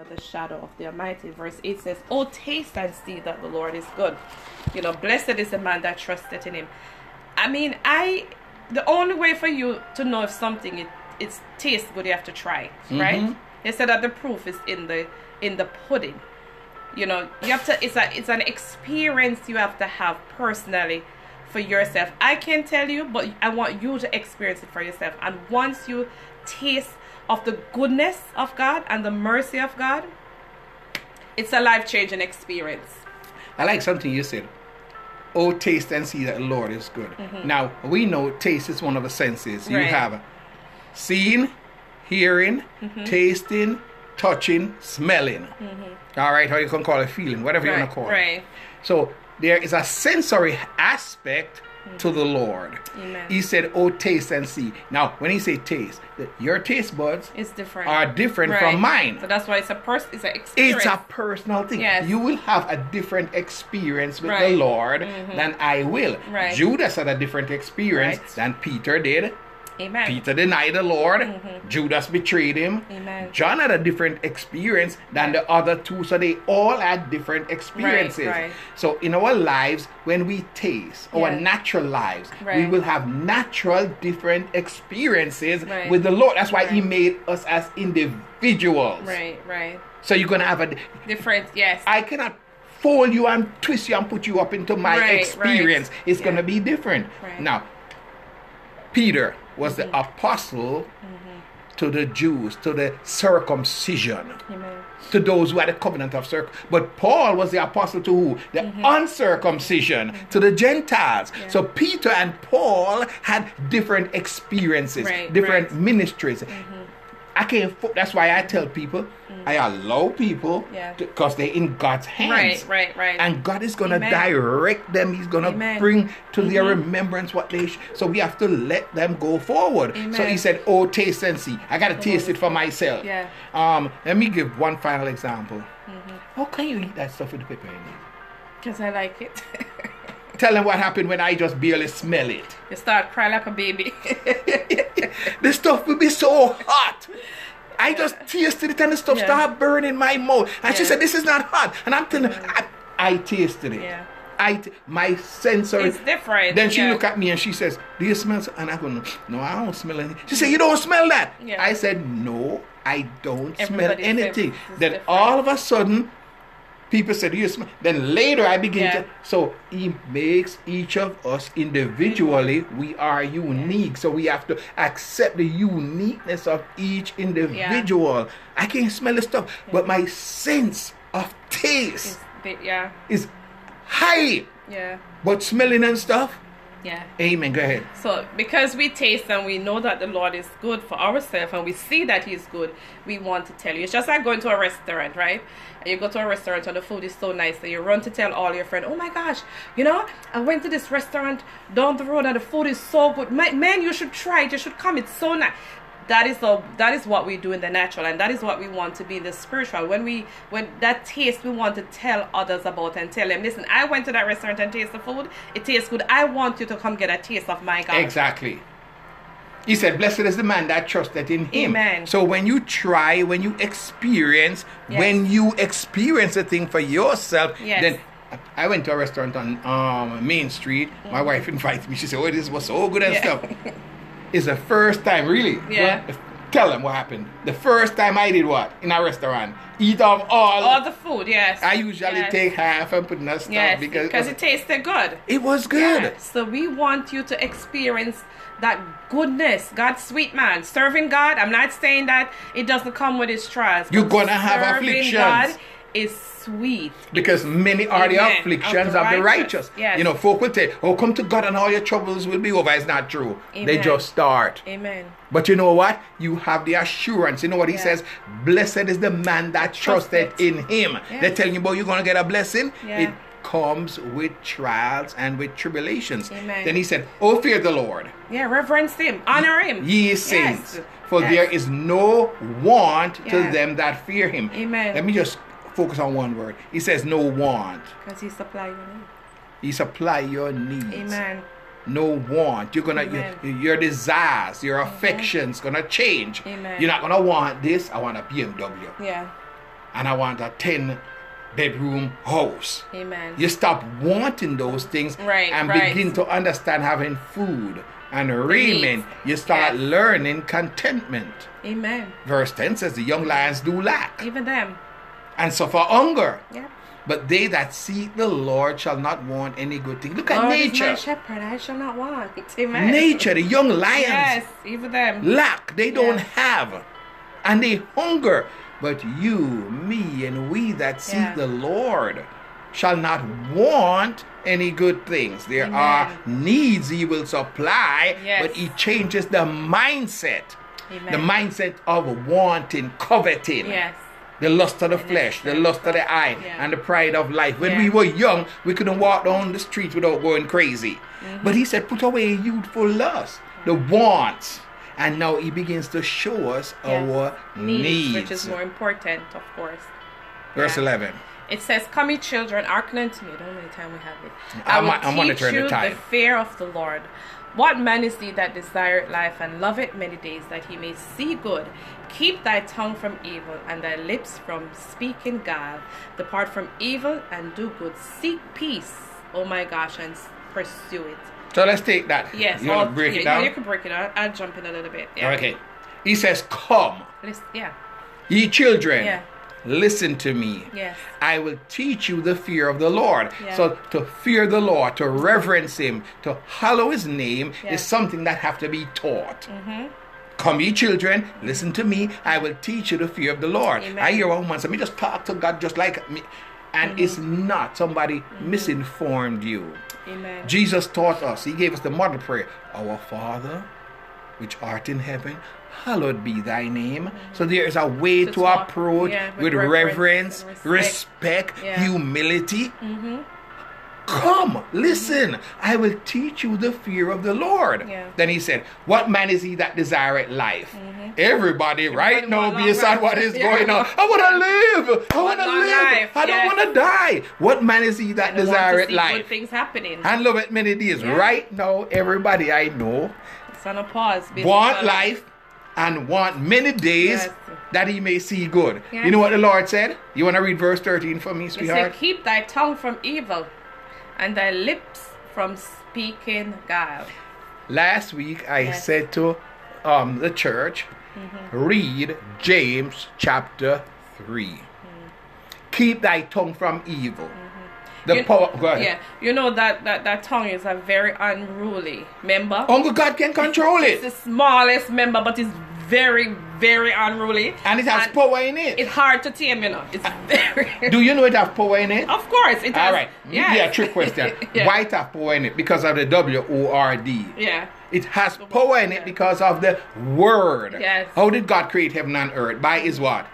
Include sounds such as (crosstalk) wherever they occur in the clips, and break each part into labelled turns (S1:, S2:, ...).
S1: under the shadow of the Almighty. Verse 8 says, Oh, taste and see that the Lord is good. You know, blessed is the man that trusted in him. I mean, I the only way for you to know if something it it's tastes good, you have to try it,
S2: Mm-hmm.
S1: right? They said that the proof is in the in the pudding. You know, you have to it's a it's an experience you have to have personally for yourself. I can tell you, but I want you to experience it for yourself. And once you taste of the goodness of God and the mercy of God, it's a life changing experience.
S2: I like something you said. Oh, taste and see that the Lord is good. Now, we know taste is one of the senses. You
S1: Mm-hmm. Right.
S2: have seeing, hearing,
S1: Mm-hmm.
S2: tasting, touching, smelling. All right, or you can call it feeling, whatever you want to call
S1: Mm-hmm. right.
S2: it. So, there is a sensory aspect to the Lord.
S1: Amen.
S2: He said, Oh, taste and see. Now, when he say taste, the- your taste buds
S1: It's different.
S2: are different
S1: Right.
S2: from mine.
S1: So that's why it's a person. It's an experience.
S2: It's a personal thing.
S1: Yes.
S2: You will have a different experience with the
S1: Right. Mm-hmm.
S2: Lord than I will.
S1: Right.
S2: Judas had a different experience than Peter did.
S1: Amen.
S2: Peter denied the Lord. Judas betrayed him.
S1: Mm-hmm. Amen.
S2: John had a different experience than the other two, so they all had different experiences.
S1: right.
S2: So in our lives, when we taste our
S1: Yes.
S2: natural lives, we will have natural different experiences
S1: Right.
S2: with the Lord. That's why He made us as individuals.
S1: Right. Right.
S2: So you're gonna have a
S1: Different. Yes.
S2: I cannot fold you and twist you and put you up into my
S1: Right,
S2: experience.
S1: right.
S2: It's
S1: Yeah.
S2: going to be different.
S1: Right. Mm-hmm.
S2: Now, Peter was the apostle to the Jews, to the circumcision,
S1: Amen.
S2: to those who had a covenant of circumcision. But Paul was the apostle to who? The
S1: Mm-hmm.
S2: uncircumcision, to the Gentiles. So Peter and Paul had different experiences,
S1: Right,
S2: different
S1: right. Mm-hmm.
S2: ministries. I can't. fo- That's why I tell people, I allow people
S1: Mm. Yeah.
S2: because they're in God's hands.
S1: Right. Right. Right.
S2: And God is going to
S1: Amen.
S2: direct them. He's going to
S1: Amen. Mm-hmm.
S2: bring to their remembrance what they. Sh- so we have to let them go forward. So he said, "Oh, taste and see. I got to taste it for myself."
S1: Yeah.
S2: Um. Let me give one final example.
S1: Mm-hmm.
S2: How can you eat that stuff with the pepper in it?
S1: Because I like it. (laughs)
S2: Tell them what happened when I just barely smell it.
S1: you start crying like a baby. (laughs)
S2: the stuff will be so hot. I just tasted it and the stuff
S1: Yeah.
S2: started burning my mouth. And she said, "This is not hot." And I'm telling her, mm. I, I tasted it.
S1: Yeah.
S2: I my sensory.
S1: it's different.
S2: Then she
S1: yeah.
S2: looked at me and she says, "Do you smell?" some-" And I go, "No, I don't smell anything." She said, mm. "You don't smell that?"
S1: Yeah.
S2: I said, "No, I don't smell anything." Then
S1: different.
S2: all of a sudden, people said, "Do you smell?" Then later, I begin
S1: Yeah.
S2: to. So he makes each of us individually. We are unique, so we have to accept the uniqueness of each individual. I can't smell the stuff, but my sense of taste
S1: bit, yeah.
S2: is high.
S1: Yeah.
S2: But smelling and stuff,
S1: Yeah.
S2: amen. Go ahead.
S1: So, because we taste and we know that the Lord is good for ourselves and we see that He's good, we want to tell you. It's just like going to a restaurant, right? And you go to a restaurant and the food is so nice, and you run to tell all your friends, "Oh my gosh, you know, I went to this restaurant down the road and the food is so good. Ma- Man, you should try it. You should come. It's so nice." That is the that is what we do in the natural, and that is what we want to be in the spiritual. When we when that taste, we want to tell others about and tell them, "Listen, I went to that restaurant and taste the food. It tastes good. I want you to come get a taste of my God."
S2: Exactly. He said, Blessed is the man that trusted in him.
S1: Amen.
S2: So when you try, when you experience,
S1: Yes.
S2: when you experience a thing for yourself,
S1: Yes.
S2: then I went to a restaurant on um, Main Street. My wife invited me. She said, Oh, this was so good and
S1: Yeah.
S2: stuff. (laughs) It's the first time, really.
S1: Yeah.
S2: Well, tell them what happened. The first time I did what? In a restaurant. Eat off all.
S1: All the food, yes.
S2: I usually
S1: Yes.
S2: take half and put in that stuff
S1: yes
S2: because,
S1: because it tasted good.
S2: it was good.
S1: Yeah. So we want you to experience that goodness, God's sweet man, serving God. I'm not saying that it doesn't come with its trials.
S2: You're gonna have afflictions.
S1: God is sweet.
S2: Because many are the
S1: Amen.
S2: afflictions
S1: Of the
S2: of the
S1: righteous.
S2: righteous.
S1: Yes.
S2: You know, folk will say, Oh, come to God and all your troubles will be over. It's not true. They just start.
S1: Amen.
S2: But you know what? You have the assurance. You know what he says? Blessed is the man that trusted
S1: Trusted.
S2: in him.
S1: Yeah.
S2: They're telling you boy, you're going to get a blessing.
S1: Yeah.
S2: It comes with trials and with tribulations.
S1: Amen.
S2: Then he said, Oh, fear the Lord.
S1: Yeah, reverence him, honor him.
S2: Ye
S1: Yes.
S2: saints, for
S1: Yes.
S2: there is no want to them that fear him.
S1: Amen.
S2: Let me just focus on one word. He says, No want.
S1: Because he supply your need.
S2: He supply your needs.
S1: Amen.
S2: No want. You're gonna your, your desires, your affections gonna change.
S1: Amen.
S2: You're not gonna want this. I want a BMW.
S1: Yeah.
S2: and I want a 10 bedroom house.
S1: Amen.
S2: You stop wanting those things
S1: Right,
S2: and
S1: right.
S2: begin to understand having food and raiment. You start
S1: Yes.
S2: learning contentment.
S1: Amen.
S2: Verse 10 says, The young lions do lack
S1: Even them.
S2: And suffer hunger.
S1: Yeah.
S2: But they that seek the Lord shall not want any good thing. Look at
S1: Lord is my
S2: nature.
S1: shepherd, I shall not want. Amen.
S2: Nature, the young lions
S1: Yes, even them.
S2: lack, they don't
S1: Yes.
S2: have, and they hunger. But you, me, and we that seek
S1: Yeah.
S2: the Lord shall not want any good things. There
S1: Amen.
S2: are needs He will supply,
S1: Yes.
S2: but He changes the mindset.
S1: Amen.
S2: The mindset of wanting, coveting,
S1: Yes.
S2: The lust of the flesh, the lust of the eye,
S1: yeah.
S2: and the pride of life. When
S1: Yeah.
S2: we were young, we couldn't walk down the streets without going crazy.
S1: Mm-hmm.
S2: But he said, put away youthful lust, the wants. And now he begins to show us
S1: Yes.
S2: our
S1: needs,
S2: needs.
S1: which is more important, of course.
S2: Verse
S1: Yeah.
S2: 11.
S1: It says, Come, ye children, hearken unto me. I don't know how many time we have it.
S2: I'm-
S1: will
S2: I'm
S1: teach
S2: monitoring the
S1: you the fear of the Lord. What man is he that desireth life and loveth many days, that he may see good? Keep thy tongue from evil, and thy lips from speaking guile. Depart from evil and do good. Seek peace, oh my gosh, and pursue it.
S2: So let's take that.
S1: Yes,
S2: You want to break
S1: yeah,
S2: it down?
S1: You can break it out. I'll jump in a little bit. Yeah.
S2: Okay. He says, Come,
S1: Listen, yeah.
S2: ye children,
S1: Yeah.
S2: Listen to me.
S1: Yes.
S2: I will teach you the fear of the Lord.
S1: Yeah.
S2: So to fear the Lord, to reverence Him, to hallow His name
S1: Yeah.
S2: is something that have to be taught.
S1: Mm-hmm.
S2: Come, ye children, listen to me. I will teach you the fear of the Lord.
S1: Amen.
S2: I hear one woman say, "Me just talk to God just like me," and
S1: Mm-hmm.
S2: it's not somebody misinformed you.
S1: Amen.
S2: Jesus taught us. He gave us the model prayer: Our Father, which art in heaven, hallowed be thy name. So there is a way
S1: To
S2: to, approach
S1: yeah,
S2: with,
S1: with
S2: reverence,
S1: reverence
S2: respect,
S1: respect. Yeah.
S2: humility.
S1: mm-hmm.
S2: Come, listen, I will teach you the fear of the Lord.
S1: Yeah.
S2: Then he said, What man is he that desireth life? Everybody, right
S1: Everybody
S2: now,
S1: want long
S2: based on what is (laughs) going on, I want to live. I want to live.
S1: life,
S2: I don't want to die. What man is he that
S1: And I want to
S2: desireth life?
S1: Things happening.
S2: And love it many days. Right now, everybody I know
S1: It's on a pause.
S2: want life and want many days
S1: Yes.
S2: that he may see good.
S1: Yes.
S2: You know what the Lord said? You want to read verse 13 for me,
S1: It
S2: sweetheart?
S1: said, Keep thy tongue from evil and thy lips from speaking guile.
S2: Last week I
S1: Yes.
S2: said to um, the church, read James chapter 3. Keep thy tongue from evil. The
S1: You-
S2: power. Go ahead.
S1: Yeah, you know that, that that tongue is a very unruly member.
S2: Only God can control
S1: It's
S2: it.
S1: It's the smallest member, but it's very, very unruly.
S2: And it has power in it.
S1: It's hard to tame, you know. It's uh, very.
S2: Do you know it has power in it?
S1: of course, it has.
S2: All right.
S1: Yes.
S2: Yeah, trick question. (laughs)
S1: yeah.
S2: Why it have power in it? Because of the W O R D.
S1: Yeah.
S2: It has power in it because of the word.
S1: Yes.
S2: How did God create heaven and earth? By his what?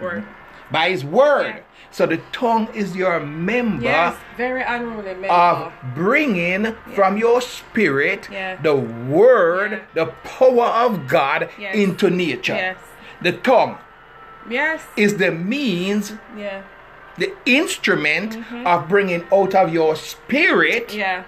S1: Word.
S2: By his word.
S1: Yeah.
S2: So the tongue is your member
S1: Yes. Very unruly member.
S2: of bringing from your spirit
S1: Yeah.
S2: the word,
S1: Yeah.
S2: the power of God
S1: Yes.
S2: into nature.
S1: Yes.
S2: The tongue
S1: Yes.
S2: is the means,
S1: Yeah.
S2: the instrument of bringing out of your spirit
S1: Mm-hmm. Yeah.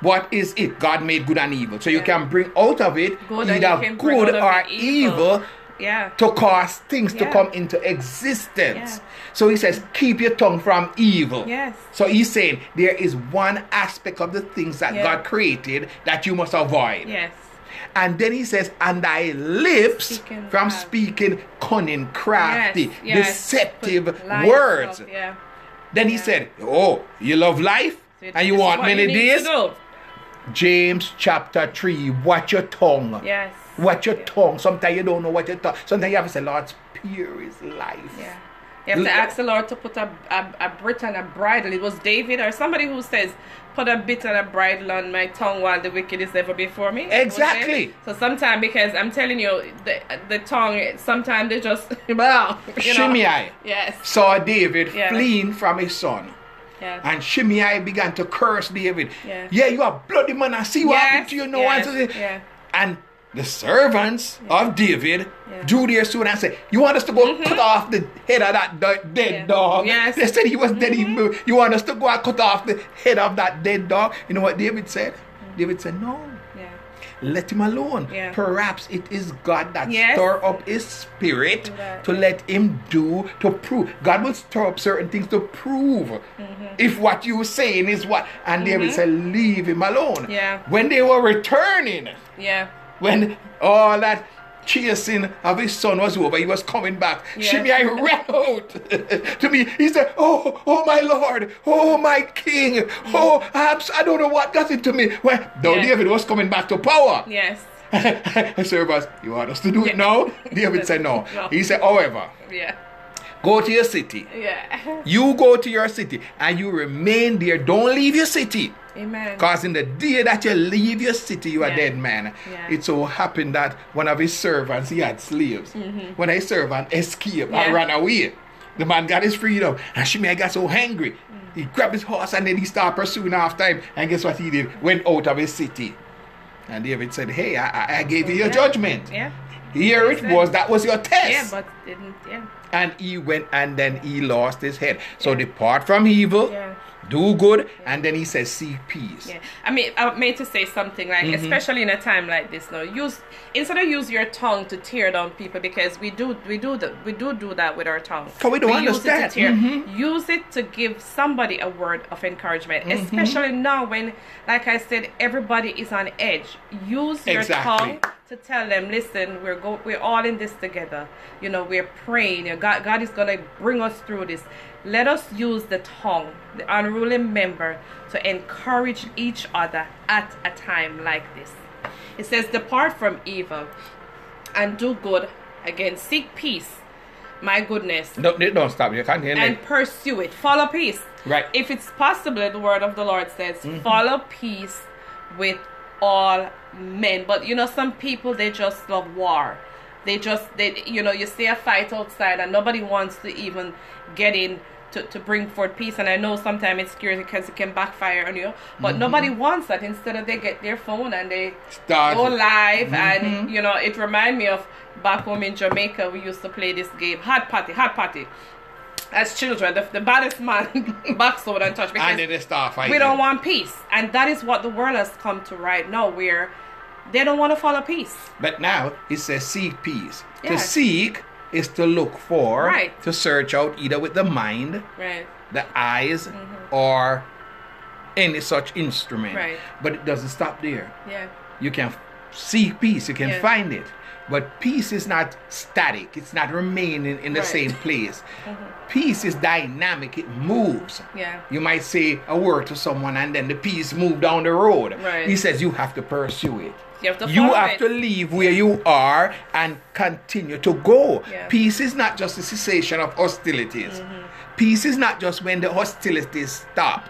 S2: what is it? God made good and evil. So you can bring out of it
S1: Good
S2: either
S1: you can bring
S2: good or
S1: evil.
S2: evil
S1: Yeah.
S2: to cause things to come into existence.
S1: Yeah.
S2: So he says, keep your tongue from evil.
S1: Yes.
S2: So he's saying there is one aspect of the things that
S1: Yeah.
S2: God created that you must avoid.
S1: Yes.
S2: And then he says, and thy lips
S1: Speaking
S2: from speaking cunning, crafty,
S1: Yes.
S2: deceptive words.
S1: Yeah.
S2: Then he said, Oh, you love life?
S1: So
S2: and you want many
S1: you
S2: days? James chapter 3, watch your tongue.
S1: Yes.
S2: Watch your
S1: Yeah.
S2: tongue. Sometimes you don't know what your tongue. Sometimes you have to say, Lord, spare is life.
S1: Yeah. You have to ask the Lord to put a, a, a bit and a bridle. It was David or somebody who says, Put a bit and a bridle on my tongue while the wicked is ever before me.
S2: Exactly.
S1: So sometimes, because I'm telling you, the, the tongue, sometimes they just, (laughs) well, you know.
S2: Shimei
S1: Yes.
S2: saw David
S1: Yeah.
S2: fleeing from his son.
S1: Yes.
S2: And Shimei began to curse David.
S1: Yeah.
S2: Yeah, you are bloody man. I see what
S1: Yes,
S2: happened to you. No
S1: yes,
S2: one.
S1: yeah.
S2: And the servants of David
S1: Yeah. Mm-hmm.
S2: drew their sword and said, You want us to go cut off the head of that do- dead
S1: Yeah.
S2: dog?
S1: Yes. Mm-hmm.
S2: They said he was dead. He moved. You want us to go and cut off the head of that dead dog? You know what David said? David said, No.
S1: Yeah.
S2: let him alone.
S1: Yeah.
S2: Perhaps it is God that
S1: Yes.
S2: stir up his spirit to let him do to prove. God will stir up certain things to prove
S1: Mm-hmm.
S2: if what you're saying is what. And David said, leave him alone.
S1: Yeah.
S2: When they were returning,
S1: Yeah.
S2: When all that chasing of his son was over, he was coming back.
S1: Yeah.
S2: Shimei ran out to me. He said, Oh, oh my Lord, oh my king, oh Abs, I don't know what got into me. Well, though
S1: Yeah.
S2: David was coming back to power.
S1: Yes. (laughs)
S2: Servers, you want us to do it now? David said no. (laughs)
S1: No.
S2: He said, however,
S1: Yeah.
S2: go to your city.
S1: Yeah. (laughs)
S2: You go to your city and you remain there. Don't leave your city.
S1: Amen.
S2: Because in the day that you leave your city, you are
S1: Yeah.
S2: dead man.
S1: Yeah.
S2: It so happened that one of his servants, he had slaves. When his servant escaped
S1: Mm-hmm. Yeah.
S2: and ran away, the man got his freedom. And Shimei got so angry.
S1: Mm.
S2: He grabbed his horse and then he started pursuing after him. And guess what he did? Went out of his city. And David said, Hey, I, I- gave you your
S1: Yeah.
S2: judgment.
S1: Yeah.
S2: Here it was. That was your test.
S1: Yeah, but didn't. Yeah.
S2: and he went and then he lost his head. So depart from evil,
S1: Yeah.
S2: Do good, and then he says, seek peace.
S1: Yeah, I mean, I made to say something like,
S2: Mm-hmm.
S1: especially in a time like this, now use instead of use your tongue to tear down people because we do we do that we do do that with our tongue.
S2: So we don't
S1: use it to
S2: understand.
S1: tear.
S2: Mhm.
S1: Use it to give somebody a word of encouragement,
S2: Mm-hmm.
S1: especially now when, like I said, everybody is on edge. Use your
S2: Exactly.
S1: tongue to tell them, listen, we're go we're all in this together. You know, we're praying. God God is gonna bring us through this. Let us use the tongue, the unruly member, to encourage each other at a time like this. It says, Depart from evil and do good. Again, seek peace. My goodness.
S2: Don't, don't stop. You can't hear me
S1: And pursue it. Follow peace.
S2: Right.
S1: If it's possible, the word of the Lord says,
S2: Mm-hmm.
S1: follow peace with all men. But you know, some people they just love war. They just they you know, you see a fight outside and nobody wants to even get in to, to bring forth peace and I know sometimes it's scary because it can backfire on you. But
S2: Mm-hmm.
S1: nobody wants that. Instead of they get their phone and they
S2: Start.
S1: go live
S2: Mm-hmm.
S1: and you know it remind me of back home in Jamaica we used to play this game hot party hot party as children the, the baddest man (laughs) backs out and touch because
S2: and they start fighting.
S1: we don't want peace and that is what the world has come to right now where they don't want to follow peace
S2: But now it says seek peace. To seek is to look for,
S1: Right.
S2: to search out either with the mind,
S1: right
S2: the eyes, mm-hmm. or any such instrument.
S1: Right.
S2: But it doesn't stop there.
S1: yeah
S2: You can seek peace, you can
S1: Yeah.
S2: find it. But peace is not static, it's not remaining in the
S1: Right.
S2: same place. (laughs) Mm-hmm. Peace is dynamic, it moves.
S1: yeah
S2: You might say a word to someone and then the peace move down the road.
S1: Right.
S2: He says you have to pursue it.
S1: You have to
S2: You have to leave where you are and continue to go.
S1: Yeah.
S2: Peace is not just the cessation of hostilities.
S1: Mm-hmm.
S2: Peace is not just when the hostilities stop.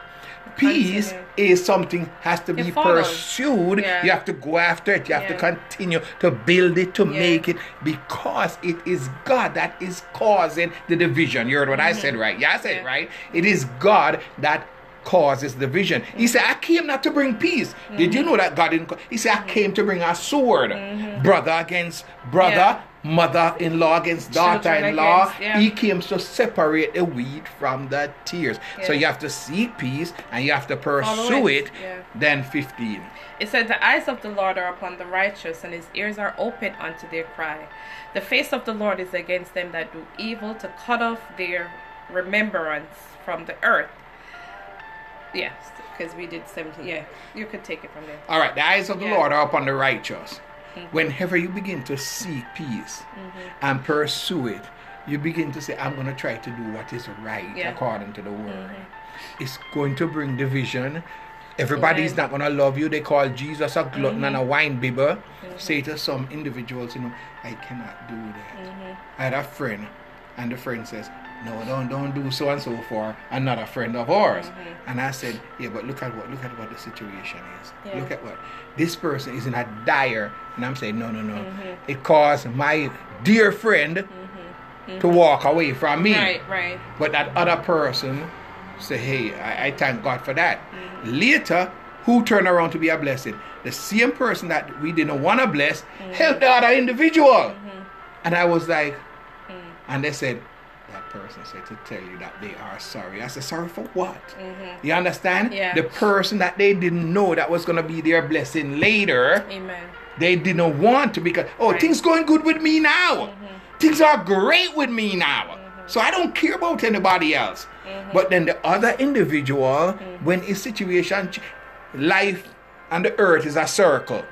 S2: Peace
S1: Continue.
S2: is something has to be pursued.
S1: Yeah.
S2: You have to go after it. You have to continue to build it, to
S1: Yeah.
S2: make it, because it is God that is causing the division. You heard what I said, right? Yeah, I said
S1: Mm-hmm. Yeah.
S2: right. It is God that causes division. He said, I came not to bring peace. Did you know that God didn't? co- He said, I mm-hmm. came to bring a sword. Mm-hmm. Brother against brother,
S1: Yeah.
S2: mother in law against daughter in law.
S1: yeah.
S2: He came to separate the wheat from the tares. So you have to seek peace and you have to pursue
S1: it.
S2: it.
S1: Yeah.
S2: Then 15.
S1: It said, The eyes of the Lord are upon the righteous, and his ears are open unto their cry. The face of the Lord is against them that do evil, to cut off their remembrance from the earth. Yes, because we did 17. Yeah, you could take it from there.
S2: All right, the eyes of the
S1: Yeah.
S2: Lord are upon the righteous.
S1: Mm-hmm.
S2: Whenever you begin to seek peace mm-hmm. and pursue it, you begin to say, I'm going to try to do what is right
S1: Yeah.
S2: according to the word. Mm-hmm. It's going to bring division. Everybody's
S1: Amen.
S2: not going to love you. They call Jesus a glutton and a mm-hmm. wine bibber. Say to some individuals, you know, I cannot do that. I had a friend, and the friend says, No, don't don't do so and so for another friend of ours. Mm-hmm. And I said, Yeah, but look at what look at what the situation is.
S1: Yeah.
S2: Look at what this person is in a dire and I'm saying, No, no, no. Mm-hmm. It caused my dear friend mm-hmm. to walk away from me.
S1: Right, right.
S2: But that other person say, Hey, I, I thank God for that. Later, who turned around to be a blessing? The same person that we didn't want to bless helped the other individual. And I was like, and they said, person said to tell you that they are sorry. I said, sorry for what? Mm-hmm. You understand?
S1: Mm-hmm. Yeah.
S2: The person that they didn't know that was going to be their blessing later,
S1: Amen.
S2: they didn't want to because, oh,
S1: Right.
S2: things going good with me now. Mm-hmm. Things are great with me now. Mm-hmm. So I don't care about anybody else. But then the other individual, when his situation, life and the earth is a circle.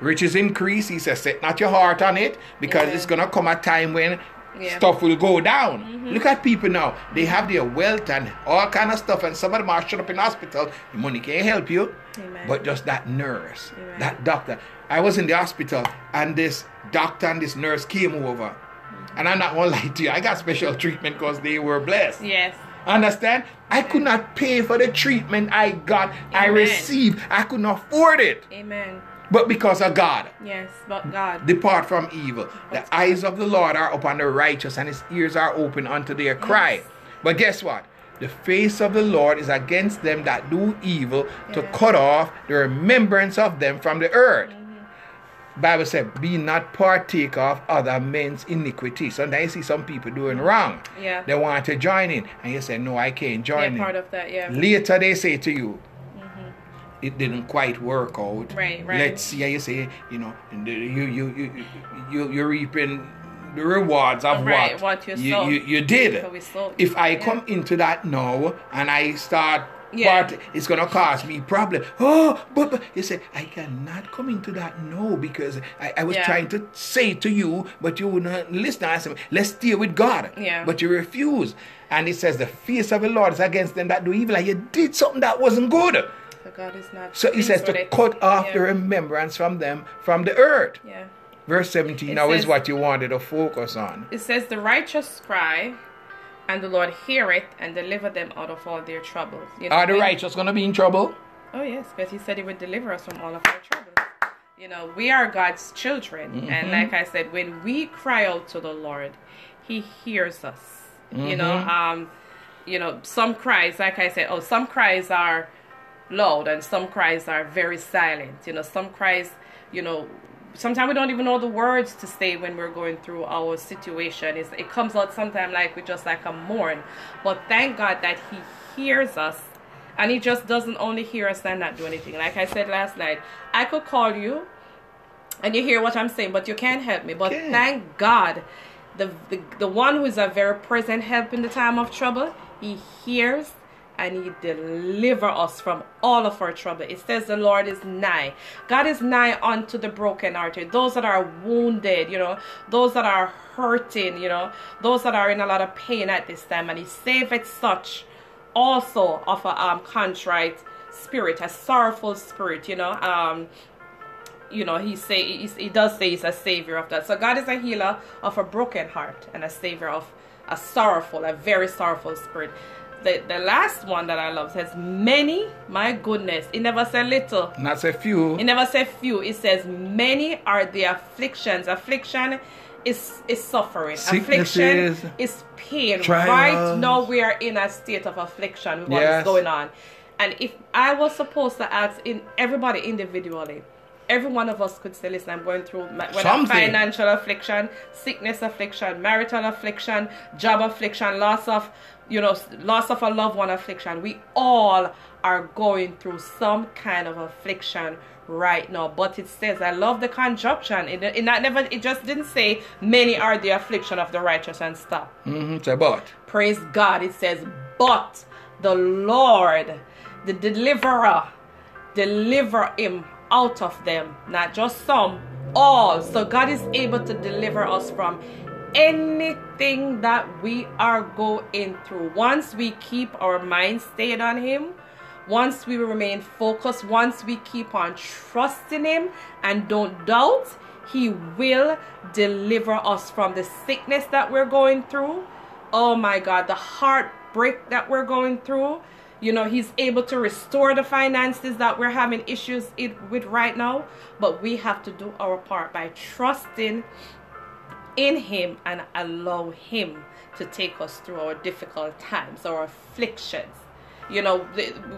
S2: Riches increase. He says, set not your heart on it because
S1: Yeah.
S2: it's going to come a time when
S1: Yeah.
S2: stuff will go down. Mm-hmm. Look at people now. They have their wealth and all kind of stuff and some of them are shut up in hospital. The money can't help you.
S1: Amen.
S2: But just that nurse,
S1: Amen.
S2: that doctor. I was in the hospital and this doctor and this nurse came over. Mm-hmm. And I'm not gonna (laughs) lie to you, I got special treatment because they were blessed.
S1: Yes.
S2: Understand? I could not pay for the treatment I got, I received. I could not afford it.
S1: Amen.
S2: But because of God,
S1: Yes. But God.
S2: depart from evil. The eyes of the Lord are upon the righteous, and his ears are open unto their cry.
S1: Yes.
S2: But guess what? The face of the Lord is against them that do evil, to cut off the remembrance of them from the earth.
S1: Mm-hmm.
S2: Bible said, "Be not partake of other men's iniquity." Sometimes you see some people doing wrong.
S1: Yeah.
S2: They want to join in, and you say, "No, I can't
S1: They're
S2: join in."
S1: part of that. Yeah.
S2: Later they say to you, it didn't quite work out.
S1: Right, right.
S2: Let's see how you say, you know, you you you you you're reaping the rewards of
S1: Right,
S2: what,
S1: what you
S2: you, you, you did.
S1: Sowed.
S2: If I
S1: Yeah.
S2: come into that now and I start
S1: Yeah.
S2: part, it's gonna cause me problem. Oh, but, but you say I cannot come into that no because I, I was
S1: Yeah.
S2: trying to say to you, but you would not listen. I said, let's deal with God.
S1: Yeah.
S2: But you refuse. And it says the face of the Lord is against them that do evil. And you did something that wasn't good.
S1: So God is not.
S2: So he says to cut off
S1: yeah.
S2: the remembrance from them from the earth.
S1: Yeah.
S2: Verse 17
S1: It
S2: now is what you wanted to focus on.
S1: It says, The righteous cry, and the Lord heareth and deliver them out of all their troubles. You know,
S2: Are the righteous going to be in trouble?
S1: Oh, yes, because He said He would deliver us from all of our troubles. You know, we are God's children.
S2: Mm-hmm.
S1: And like I said, when we cry out to the Lord, He hears us. You know,
S2: Mm-hmm.
S1: um, you know, some cries, like I said, oh, some cries are loud and some cries are very silent. You know, some cries, you know, sometimes we don't even know the words to say when we're going through our situation. It's, it comes out sometimes like we just like a mourn. But thank God that He hears us and He just doesn't only hear us and not do anything. Like I said last night, I could call you and you hear what I'm saying, but you can't help me. But
S2: Can't.
S1: thank God, the, the the one who is a very present help in the time of trouble, He hears and He deliver us from all of our trouble. It says the Lord is nigh. God is nigh unto the brokenhearted, those that are wounded, you know, those that are hurting, you know, those that are in a lot of pain at this time, and He saveth such also of a um, contrite spirit, a sorrowful spirit, you know. Um, you know, he say he, he does say he's a savior of that. So God is a healer of a broken heart and a savior of a sorrowful, a very sorrowful spirit. The the last one that I love says many. My goodness, it never said little.
S2: Not say few.
S1: It never said few. It says many are the afflictions. Affliction is is suffering.
S2: Sicknesses,
S1: affliction is pain.
S2: trials.
S1: Right now we are in a state of affliction with what is
S2: Yes.
S1: going on. And if I was supposed to ask in everybody individually, every one of us could say, listen, I'm going through my, financial affliction, sickness affliction, marital affliction, job affliction, loss of, you know, loss of a loved one affliction. We all are going through some kind of affliction right now. But it says, I love the conjunction. It, it not never. It just didn't say many are the affliction of the righteous and stop.
S2: Mm-hmm. Say but.
S1: Praise God. It says, but the Lord, the deliverer, deliver him out of them. Not just some, all. So God is able to deliver us from anything that we are going through. Once we keep our mind stayed on Him, once we remain focused, once we keep on trusting Him and don't doubt, He will deliver us from the sickness that we're going through. Oh my God, the heartbreak that we're going through. You know, He's able to restore the finances that we're having issues with right now. But we have to do our part by trusting in Him and allow Him to take us through our difficult times, our afflictions. You know,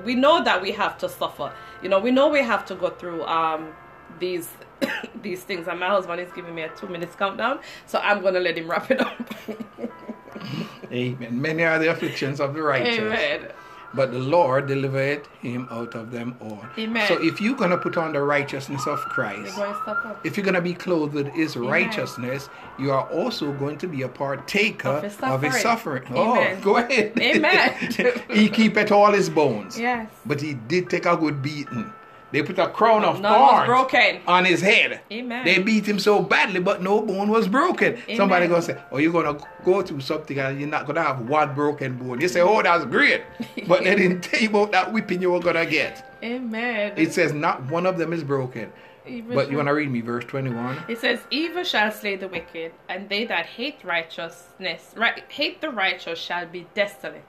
S1: we know that we have to suffer. You know, we know we have to go through um these (coughs) these things. And my husband is giving me a two minutes countdown, so I'm gonna let him wrap it up. (laughs)
S2: Amen. Many are the afflictions of the righteous.
S1: Amen.
S2: But the Lord delivered him out of them all.
S1: Amen.
S2: So if you're going to put on the righteousness of Christ,
S1: going to stop up.
S2: if you're going to be clothed with his
S1: Amen.
S2: righteousness, you are also going to be a partaker
S1: Of his
S2: of his
S1: suffering.
S2: suffering. Oh, go ahead.
S1: Amen. (laughs)
S2: he keepeth all his bones.
S1: Yes.
S2: But he did take a good beating. They put a crown of
S1: None
S2: thorns on his head.
S1: Amen.
S2: They beat him so badly, but no bone was broken. Somebody gonna say, "Oh, you're gonna go through something and you're not gonna have one broken bone." You say, "Oh, that's great," (laughs) but they didn't tell you about that whipping you were gonna get.
S1: Amen.
S2: It says not one of them is broken.
S1: Evil
S2: But you wanna read me verse twenty-one?
S1: It says, "Evil shall slay the wicked, and they that hate righteousness, right, hate the righteous, shall be desolate.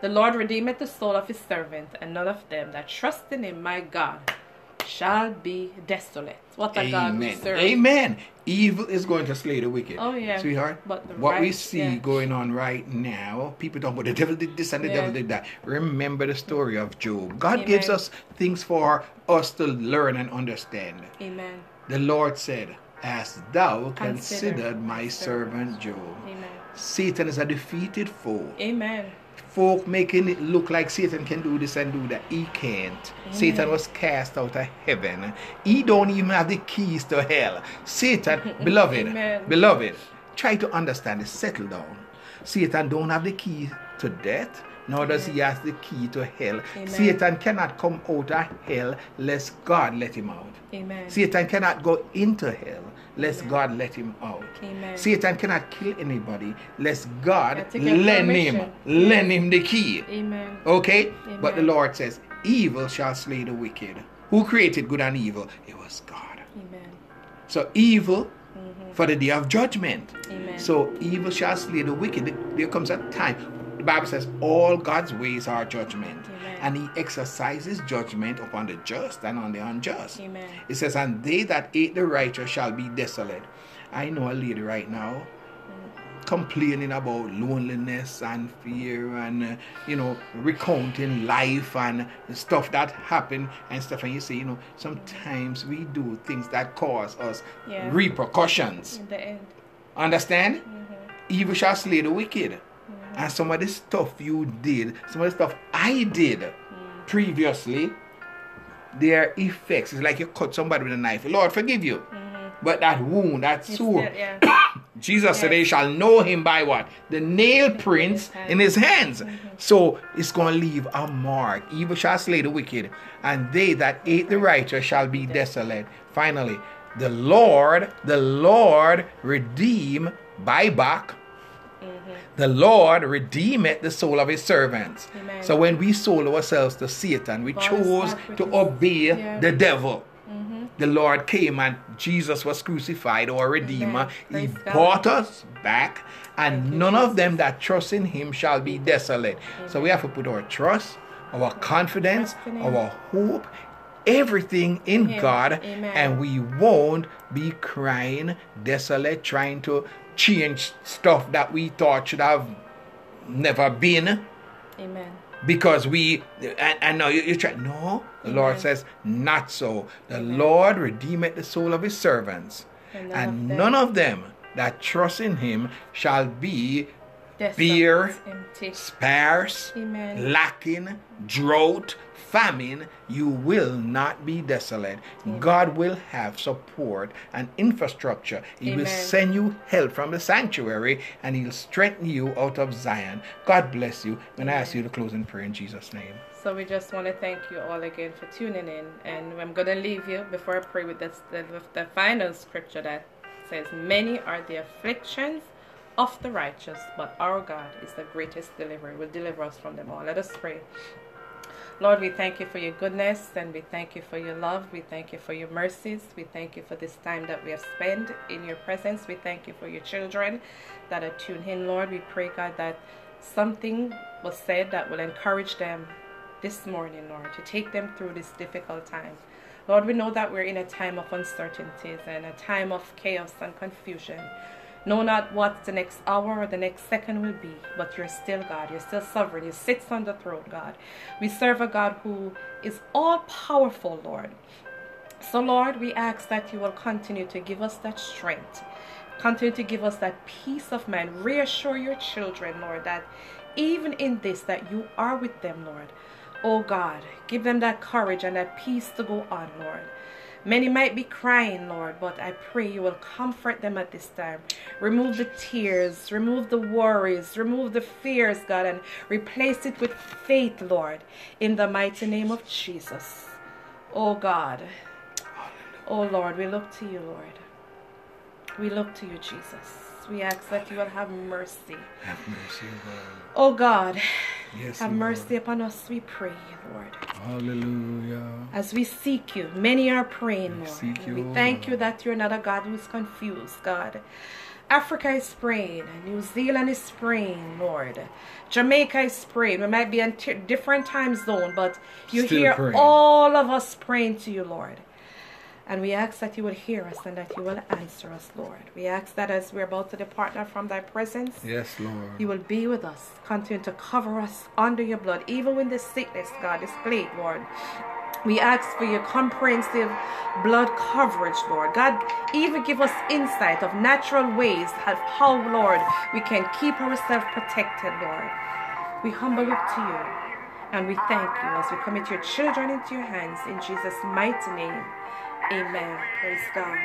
S1: The Lord redeemeth the soul of his servant, and none of them that trust in him, my God, shall be desolate." What a God we
S2: Amen.
S1: serve.
S2: Amen. Evil is going to slay the wicked.
S1: Oh, yeah.
S2: Sweetheart.
S1: But the
S2: what we see
S1: yeah.
S2: going on right now, people don't. about the devil did this and the
S1: Yeah.
S2: devil did that. Remember the story of Job. God
S1: Amen.
S2: gives us things for us to learn and understand.
S1: Amen.
S2: The Lord said, As thou
S1: Consider
S2: considered my
S1: my
S2: servant Job.
S1: Amen.
S2: Satan is a defeated foe.
S1: Amen.
S2: Folk making it look like Satan can do this and do that. He can't. Satan was cast out of heaven. He don't even have the keys to hell. Satan, (laughs) beloved,
S1: Amen.
S2: beloved, try to understand this. Settle down. Satan don't have the key to death, nor does he have the key to hell.
S1: Amen.
S2: Satan cannot come out of hell lest God let him out.
S1: Amen.
S2: Satan cannot go into hell lest God let him out.
S1: Amen.
S2: Satan cannot kill anybody lest God lend him, lend him the key.
S1: Amen.
S2: Okay? But the Lord says, evil shall slay the wicked. Who created good and evil? It was God.
S1: Amen.
S2: So evil mm-hmm. for the day of judgment.
S1: Amen.
S2: So evil shall slay the wicked. There comes a time. The Bible says all God's ways are judgment.
S1: Amen.
S2: And he exercises judgment upon the just and on the unjust.
S1: Amen.
S2: It says, and they that hate the righteous shall be desolate. I know a lady right now complaining about loneliness and fear and uh, you know recounting life and stuff that happened and stuff and you say you know sometimes we do things that cause us
S1: Yeah.
S2: repercussions
S1: In the end.
S2: understand
S1: Mm-hmm.
S2: evil shall slay the wicked and some of the stuff you did some of the stuff i did
S1: Mm.
S2: previously their effects is like you cut somebody with a knife lord forgive you but that wound that
S1: Mm-hmm. It's
S2: sore
S1: yeah. (coughs)
S2: Jesus said,
S1: Yes.
S2: They shall know him by what? The nail prints in his hands.
S1: Mm-hmm.
S2: So it's going to leave a mark. Evil shall slay the wicked, and they that hate the righteous shall be desolate. Finally, the Lord, the Lord redeem, buy back. The Lord redeemeth the soul of his servants.
S1: Amen.
S2: So when we sold ourselves to Satan, we
S1: us
S2: chose to obey
S1: Yeah.
S2: the devil. Mm-hmm. The Lord came and Jesus was crucified, our Redeemer. He
S1: God.
S2: bought us back, and
S1: Thank you,
S2: none of them that trust in Him shall be desolate. So we have to put our trust, our confidence,
S1: Trust in Him.
S2: our hope, everything in. God,
S1: Amen.
S2: and we won't be crying desolate, trying to change stuff that we thought should have never been
S1: Amen.
S2: because we and, and now you, you try no the lord says not so the lord redeemeth the soul of his servants
S1: And
S2: and,
S1: none of them-
S2: none of them that trust in him shall be
S1: Desolate,
S2: Fear.
S1: empty.
S2: sparse
S1: Amen.
S2: lacking drought famine you will not be desolate. God will have support and infrastructure. He will send you help from the sanctuary and he'll strengthen you out of zion. God bless you and i ask you to close in prayer in jesus name.
S1: So we just want to thank you all again for tuning in, and I'm gonna leave you before I pray with this, the, with the final scripture that says, "Many are the afflictions of the righteous, but our God is the greatest deliverer. Will deliver us from them all." Let us pray. Lord, we thank you for your goodness and we thank you for your love. We thank you for your mercies. We thank you for this time that we have spent in your presence. We thank you for your children that are tuned in, Lord. We pray, God, that something was said that will encourage them this morning, Lord, to take them through this difficult time. Lord, we know that we're in a time of uncertainties and a time of chaos and confusion. Know not what the next hour or the next second will be, but you're still God. You're still sovereign. You sit on the throne, God. We serve a God who is all powerful, Lord. So, Lord, we ask that you will continue to give us that strength Continue to give us that peace of mind. Reassure your children, Lord, that even in this, that you are with them, Lord. Oh God, give them that courage and that peace to go on, Lord. Many might be crying, Lord, but I pray you will comfort them at this time. Remove the tears, remove the worries, remove the fears, God, and replace it with faith, Lord, in the mighty name of Jesus. Oh God. Oh Lord, we look to you, Lord. We look to you, Jesus. We ask that you will have mercy.
S2: Have mercy, Lord.
S1: Oh God,
S2: Yes,
S1: have
S2: Lord.
S1: mercy upon us, we pray, Lord.
S2: Hallelujah.
S1: As we seek you, many are praying,
S2: We
S1: Lord.
S2: you,
S1: we thank
S2: Lord.
S1: you that you're not a God who's confused, God. Africa is praying, New Zealand is praying, Lord. Jamaica is praying. We might be in t- different time zone, but you
S2: Still
S1: hear
S2: praying.
S1: all of us praying to you, Lord. And we ask that you will hear us and that you will answer us, Lord. We ask that as we're about to depart now from thy presence,
S2: Yes, Lord.
S1: you will be with us. Continue to cover us under your blood, even when the sickness, God, is plague, Lord. We ask for your comprehensive blood coverage, Lord. God, even give us insight of natural ways of how, Lord, we can keep ourselves protected, Lord. We humble look to you and we thank you as we commit your children into your hands in Jesus' mighty name. Amen. Praise God.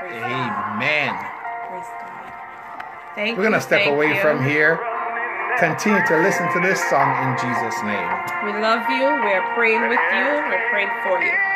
S1: Praise God.
S2: Amen.
S1: Praise God. Thank
S2: We're going to step away
S1: you.
S2: from here. Continue to listen to this song in Jesus' name.
S1: We love you. We're praying with you. We're praying for you.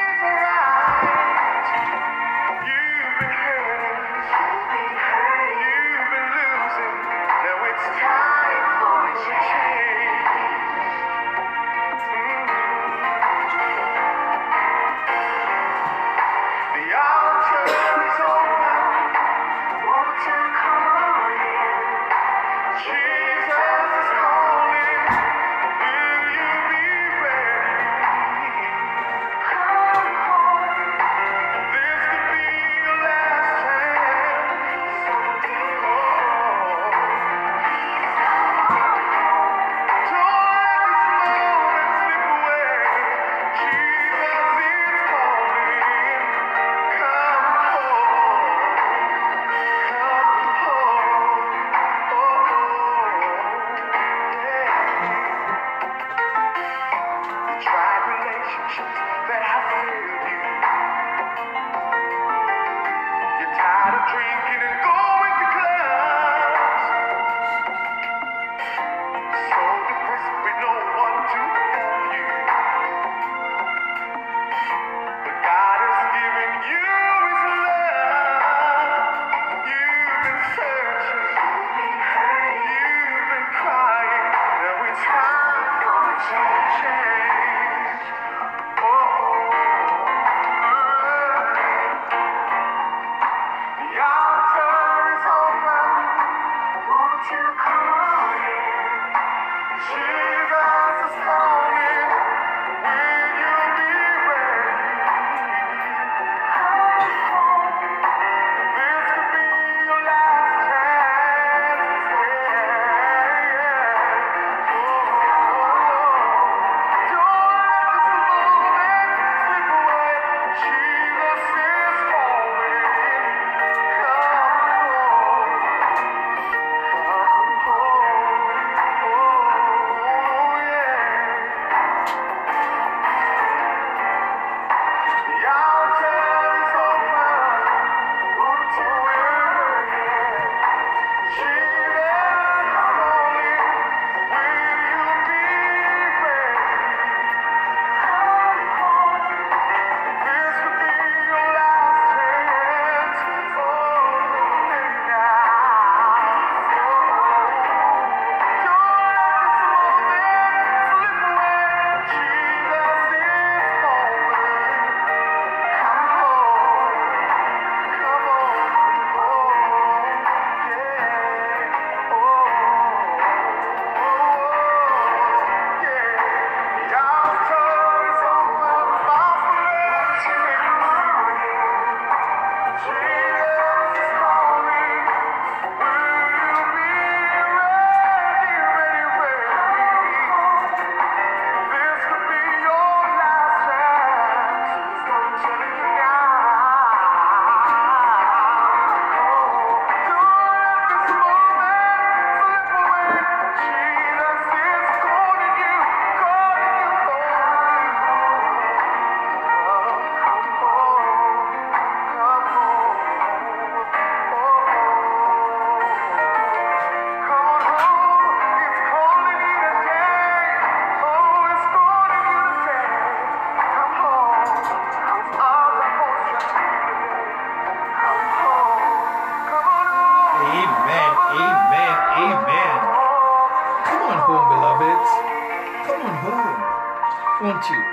S2: Won't you?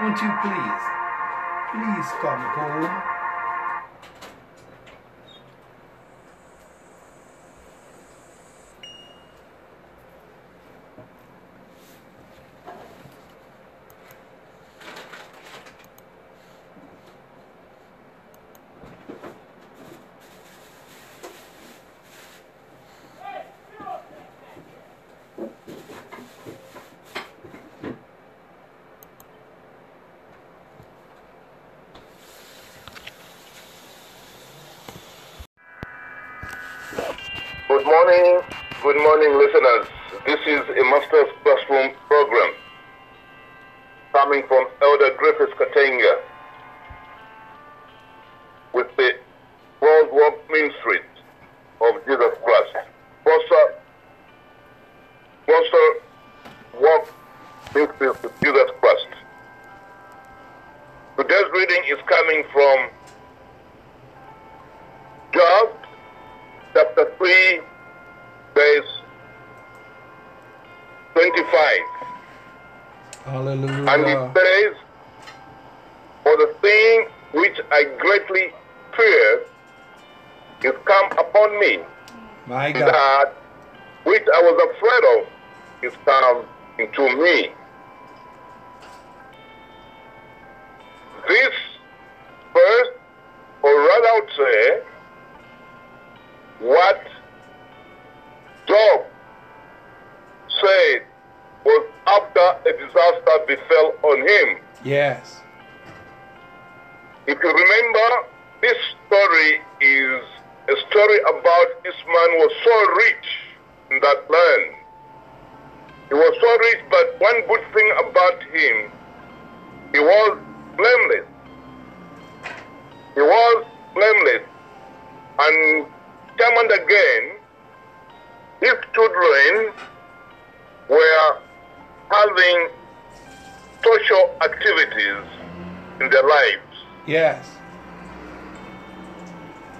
S2: Won't you please? Please come home.
S3: Befell on him.
S2: Yes.
S3: If you remember, this story is a story about this man was so rich in that land. He was so rich, but one good thing about him, he was blameless. He was blameless. And time and again, his children were having social activities in their lives.
S2: Yes.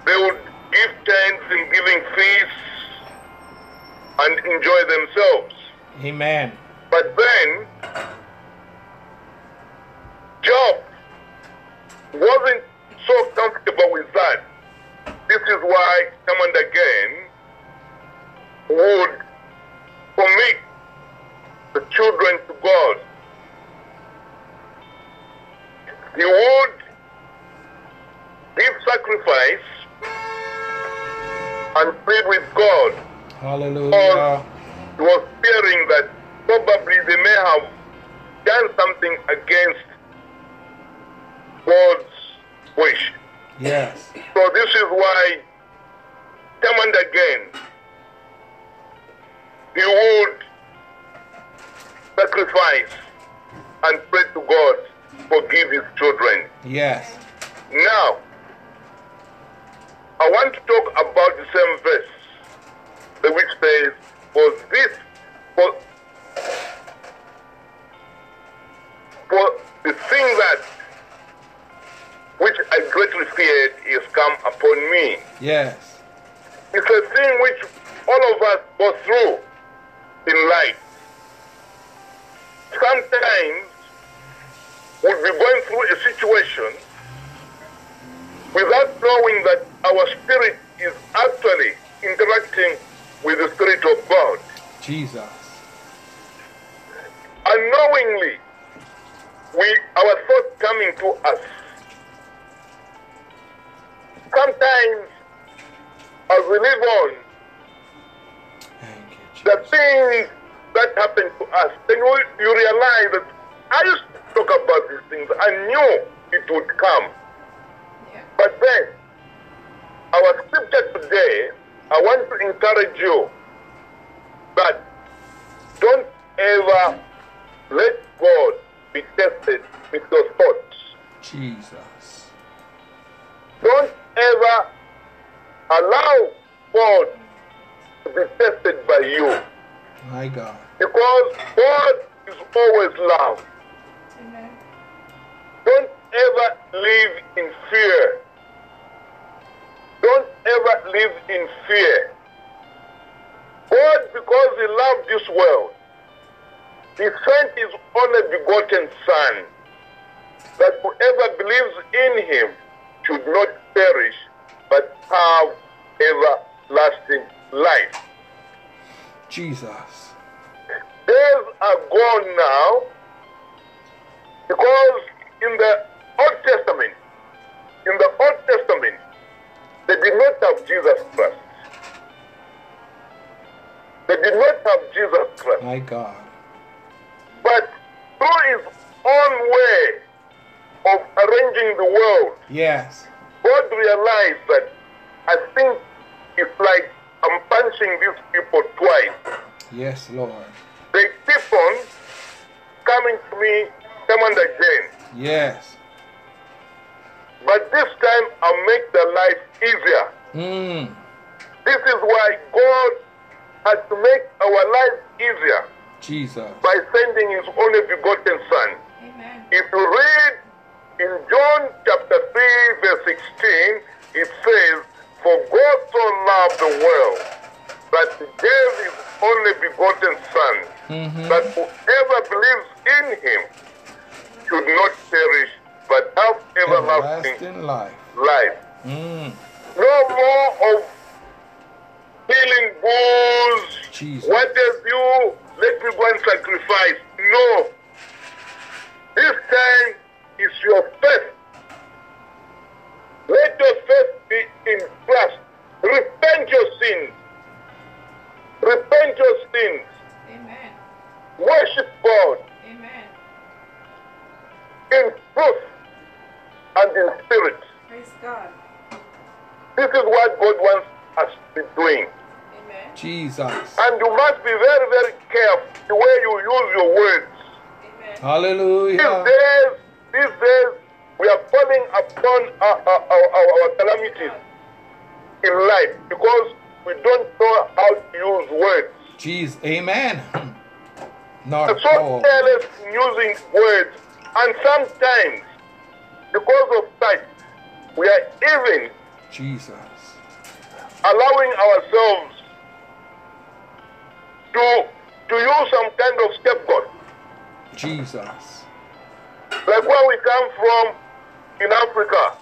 S3: They would give thanks and giving feasts and enjoy themselves.
S2: Amen.
S3: But then, Job wasn't so comfortable with that. This is why, time and again, would commit the children to God. He would give sacrifice and plead with God
S2: Hallelujah.
S3: he was fearing that probably they may have done something against God's wish.
S2: Yes.
S3: So this is why, time and again, he would sacrifice and pray to God forgive his children.
S2: Yes.
S3: Now, I want to talk about the same verse, the which says, For this, for, for the thing that which I greatly feared is come upon me.
S2: Yes.
S3: It's a thing which all of us go through in life. Sometimes situation without knowing that our spirit is actually interacting with the Spirit of God.
S2: Jesus.
S3: Unknowingly, we our thoughts coming to us. Sometimes, as we live on,
S2: Thank you,
S3: the things that happen to us, then you, you realize that I used to talk about these things. I knew it would come.
S1: Yeah.
S3: But then, our scripture today, I want to encourage you that don't ever let God be tested with your thoughts.
S2: Jesus.
S3: Don't ever allow God to be tested by you.
S2: My God.
S3: Because God is always love. Don't ever live in fear. Don't ever live in fear. God, because He loved this world, He sent his only begotten Son, that whoever believes in him should not perish, but have everlasting life.
S2: Jesus.
S3: Days are gone now, because in the Old Testament, in the Old Testament, they did not have Jesus Christ. They did not have Jesus Christ.
S2: My God.
S3: But through his own way of arranging the world,
S2: Yes.
S3: God realized that I think it's like I'm punching these people twice.
S2: Yes, Lord.
S3: They keep on coming to me time and again.
S2: Yes.
S3: But this time I'll make the life easier.
S2: Mm.
S3: This is why God has to make our life easier
S2: Jesus.
S3: by sending his only begotten Son.
S1: Amen.
S3: If you read in John chapter 3, verse 16, it says, For God so loved the world that he gave his only begotten Son,
S2: Mm-hmm.
S3: that whoever believes in him should not perish, but have everlasting
S2: Everlasting life.
S3: life.
S2: Mm.
S3: No more of healing bulls.
S2: Jesus.
S3: What have you? Let me go and sacrifice. No. This time is your faith. Let your faith be in Christ. Repent your sins. Repent your sins.
S1: Amen.
S3: Worship God
S1: Amen.
S3: In truth and in spirit.
S1: Praise God.
S3: This is what God wants us to be doing.
S1: Amen.
S2: Jesus.
S3: And you must be very, very careful the way you use your words.
S1: Amen.
S3: These
S2: Hallelujah.
S3: days, these days, we are falling upon our, our, our, our calamities in life because we don't know how to use words.
S2: Jesus. Amen. (laughs) Not
S3: We're so careless in using words, and sometimes, because of that, we are even
S2: Jesus.
S3: allowing ourselves to to use some kind of scapegoat.
S2: Jesus.
S3: Like where we come from in Africa.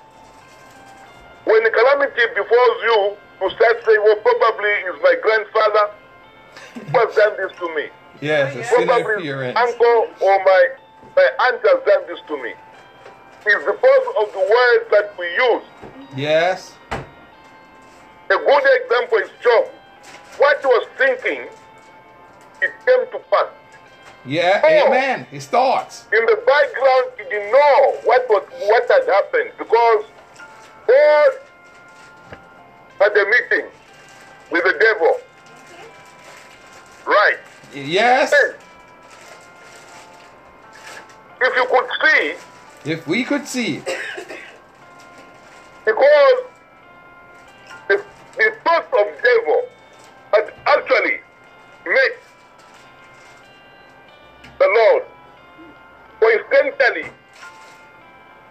S3: When a calamity befalls you, you start saying, well, probably it's my grandfather who has done this to me.
S2: Yes, a
S1: yeah.
S2: sin
S3: Probably uncle or my, my aunt has done this to me. It's because of the words that we use.
S2: Yes.
S3: A good example is Job. What he was thinking, it came to pass.
S2: Yeah.
S3: Oh.
S2: Amen. His thoughts.
S3: in the background he didn't know what was what had happened because God had a meeting with the devil. Right.
S2: Yes.
S3: Then, if you could see,
S2: If we could see.
S3: because the, the thoughts of devil had actually met the Lord. Coincidentally,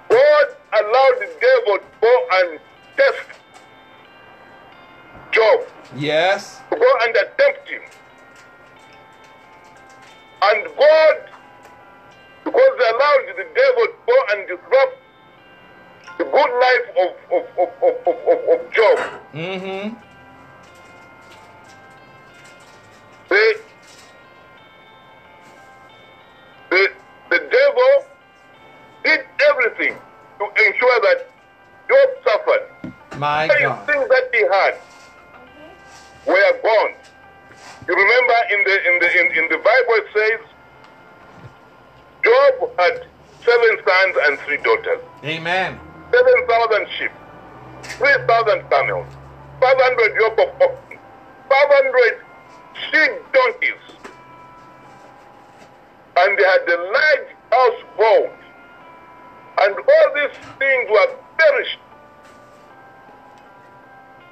S3: God allowed the devil to go and test Job,
S2: Yes.
S3: to go and tempt him. And God, because they allowed the devil to go and disrupt the good life of, of, of, of, of, of, of Job,
S2: Mm-hmm.
S3: the, the, the devil did everything to ensure that Job suffered.
S2: My
S3: Very
S2: God.
S3: things that he had were gone. You remember in the in the in, in the Bible it says Job had seven sons and three daughters,
S2: Amen.
S3: seven thousand sheep, three thousand camels, five hundred yoke of oxen, five hundred sheep donkeys, and they had a large household, and all these things were perished,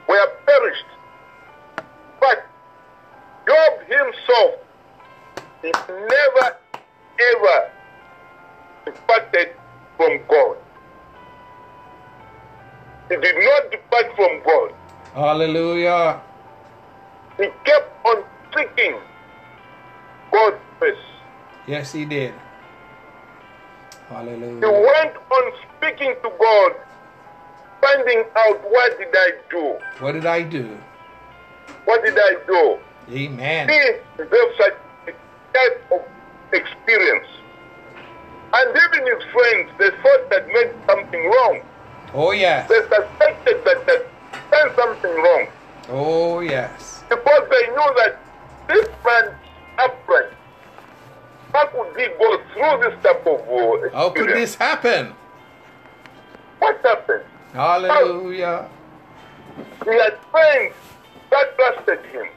S3: were perished. But Job himself never ever departed from God. He did not depart from God.
S2: Hallelujah.
S3: He kept on seeking God's face.
S2: Yes, he did. Hallelujah.
S3: He went on speaking to God, finding out what did I do?
S2: What did I do?
S3: What did I do?
S2: Amen.
S3: He deserves such a type of experience. And even his friends, they thought that made something wrong.
S2: Oh, yes.
S3: They suspected that they done something wrong.
S2: Oh, yes.
S3: Because they knew that this man upright. How could he go through this type of uh,
S2: How could this happen?
S3: What happened?
S2: Hallelujah.
S3: He had friends that trusted him.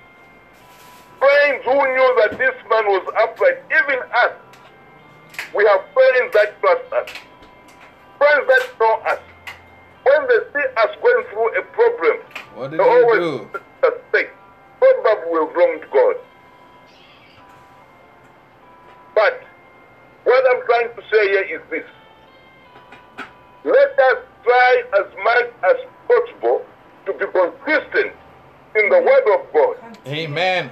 S3: Friends who knew that this man was upright. Even us. We have friends that trust us. Friends that know us. When they see us going through a problem,
S2: What did
S3: they always
S2: do?
S3: suspect. Probably we've wronged God. But what I'm trying to say here is this. Let us try as much as possible to be consistent in the Word of God.
S2: Amen.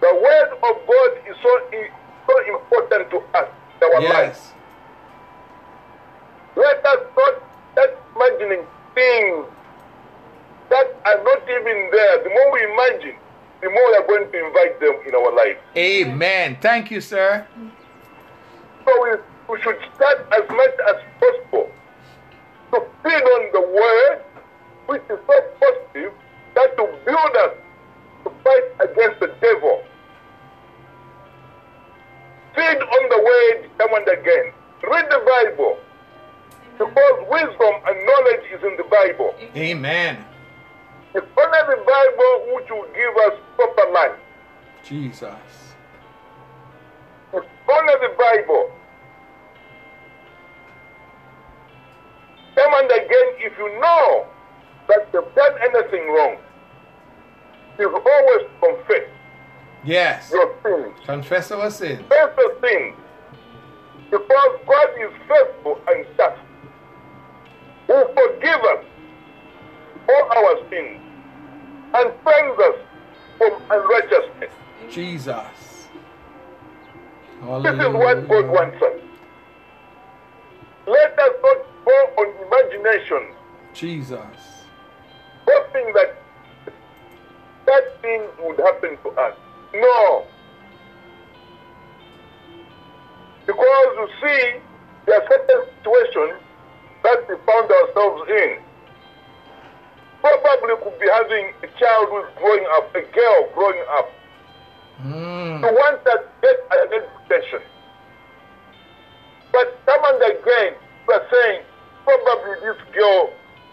S3: The Word of God is so, so important to us, our lives. Let us not start imagining things that are not even there. The more we imagine, the more we are going to invite them in our life.
S2: Amen. Thank you, sir.
S3: So we, we should start as much as possible to feed on the word, which is so positive that to build us to fight against the devil. Feed on the word time and again. Read the Bible. Because wisdom and knowledge is in the Bible.
S2: Amen.
S3: It's only the Bible which will give us proper life.
S2: Jesus.
S3: It's only the Bible. Time and again, if you know that you've done anything wrong, you've always confess
S2: Yes.
S3: your sins.
S2: Confess our sins.
S3: Confess the sins. Because God is faithful and just. Who forgive us all our sins and cleanse us from unrighteousness.
S2: Jesus.
S3: This is what God wants us. Let us not go on imagination,
S2: Jesus.
S3: hoping that that thing would happen to us. No. Because you see, there are certain situations that we found ourselves in. Probably could be having a child who's growing up, a girl growing up.
S2: Mm.
S3: You want that get an education. But time and again, we are saying, probably this girl,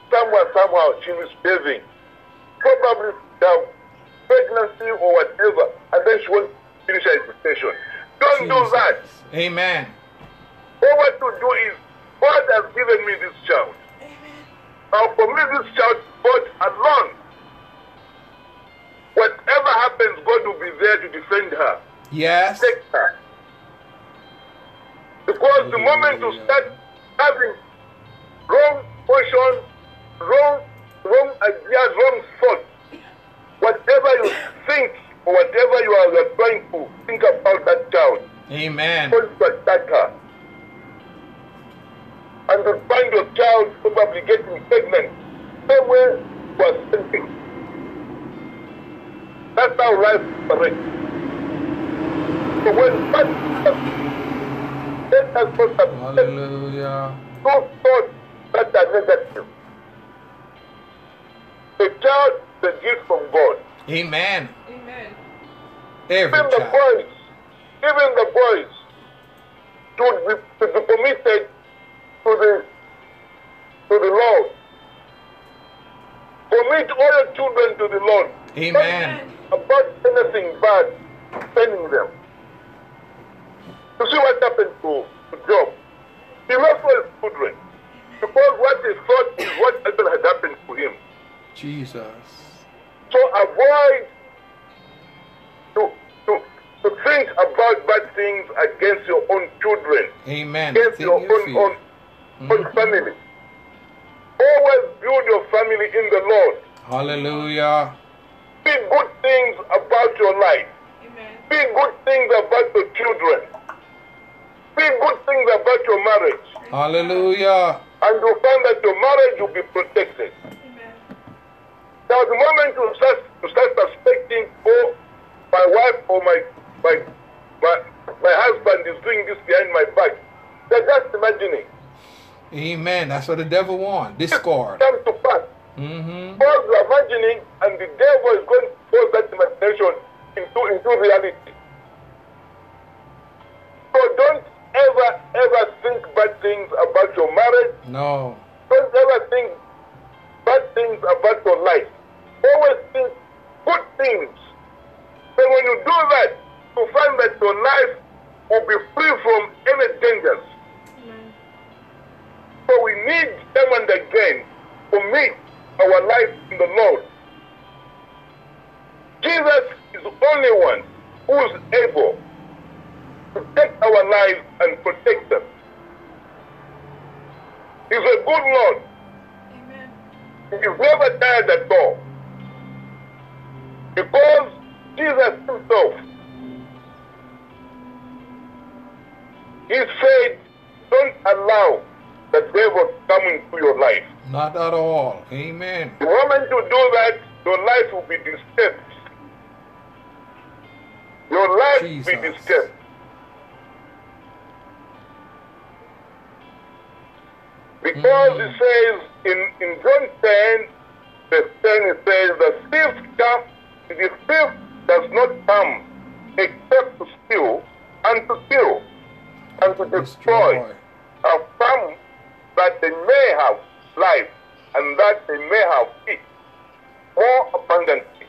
S3: somewhere, somehow, she misbehaving. Probably the pregnancy or whatever, and then she won't finish her education. Don't do that.
S2: Amen.
S3: All what to do is, God has given me this child. Amen. Now, for me, this child, God alone. Whatever happens, God will be there to defend her.
S2: Yes.
S3: protect her. Because the moment you start having wrong position, wrong, wrong ideas, wrong thoughts, whatever you think or whatever you are, trying to think about that child,
S2: Amen.
S3: going to. And you find your child probably getting pregnant. You are thinking. That's how life operates. So when that let us not
S2: Hallelujah.
S3: those thoughts that are negative. The child is a gift from God.
S2: Amen.
S1: Amen.
S2: Every
S3: Even the boys, even the boys, should be, should be committed to the to the Lord. Commit all your children to the Lord.
S2: Amen.
S3: About anything bad, sending them. You see what happened to, to Job? He lost all his children. Because what he thought is what actually had happened to him.
S2: Jesus.
S3: So avoid to, to, to think about bad things against your own children,
S2: Amen.
S3: against
S2: Think
S3: your
S2: you
S3: own,
S2: feel.
S3: own, mm-hmm. own family. Always build your family in the Lord.
S2: Hallelujah.
S3: Speak good things about your life.
S1: Amen.
S3: Speak good things about your children. children. Speak good things about your marriage.
S2: Hallelujah.
S3: And you'll find that your marriage will be protected. Now, the moment you start, you start suspecting, oh, my wife or my, my, my, my husband is doing this behind my back, they're just imagining.
S2: Amen. That's what the devil wants. Discord.
S3: Come to pass.
S2: Mm-hmm.
S3: All you're imagining, and the devil is going to force that imagination into, into reality. So don't ever, ever think bad things about your marriage.
S2: No.
S3: Don't ever think bad things about your life. Always think good things. Then when you do that, you find that your life will be free from any dangers. So we need time and again to meet our life in the Lord. Jesus is the only one who is able to take our lives and protect them. He's a good Lord.
S1: Amen.
S3: He's never tired at all. Because Jesus himself, he said, don't allow the devil to come into your life.
S2: Not at all. Amen.
S3: The moment you do that, your life will be disturbed. Your life will be disturbed. Because
S2: Mm.
S3: it says in, in John 10, verse 10, it says, The thief comes, the thief does not come except to steal and to kill and to destroy.
S2: Destroy.
S3: Have come that they may have life and that they may have it more abundantly.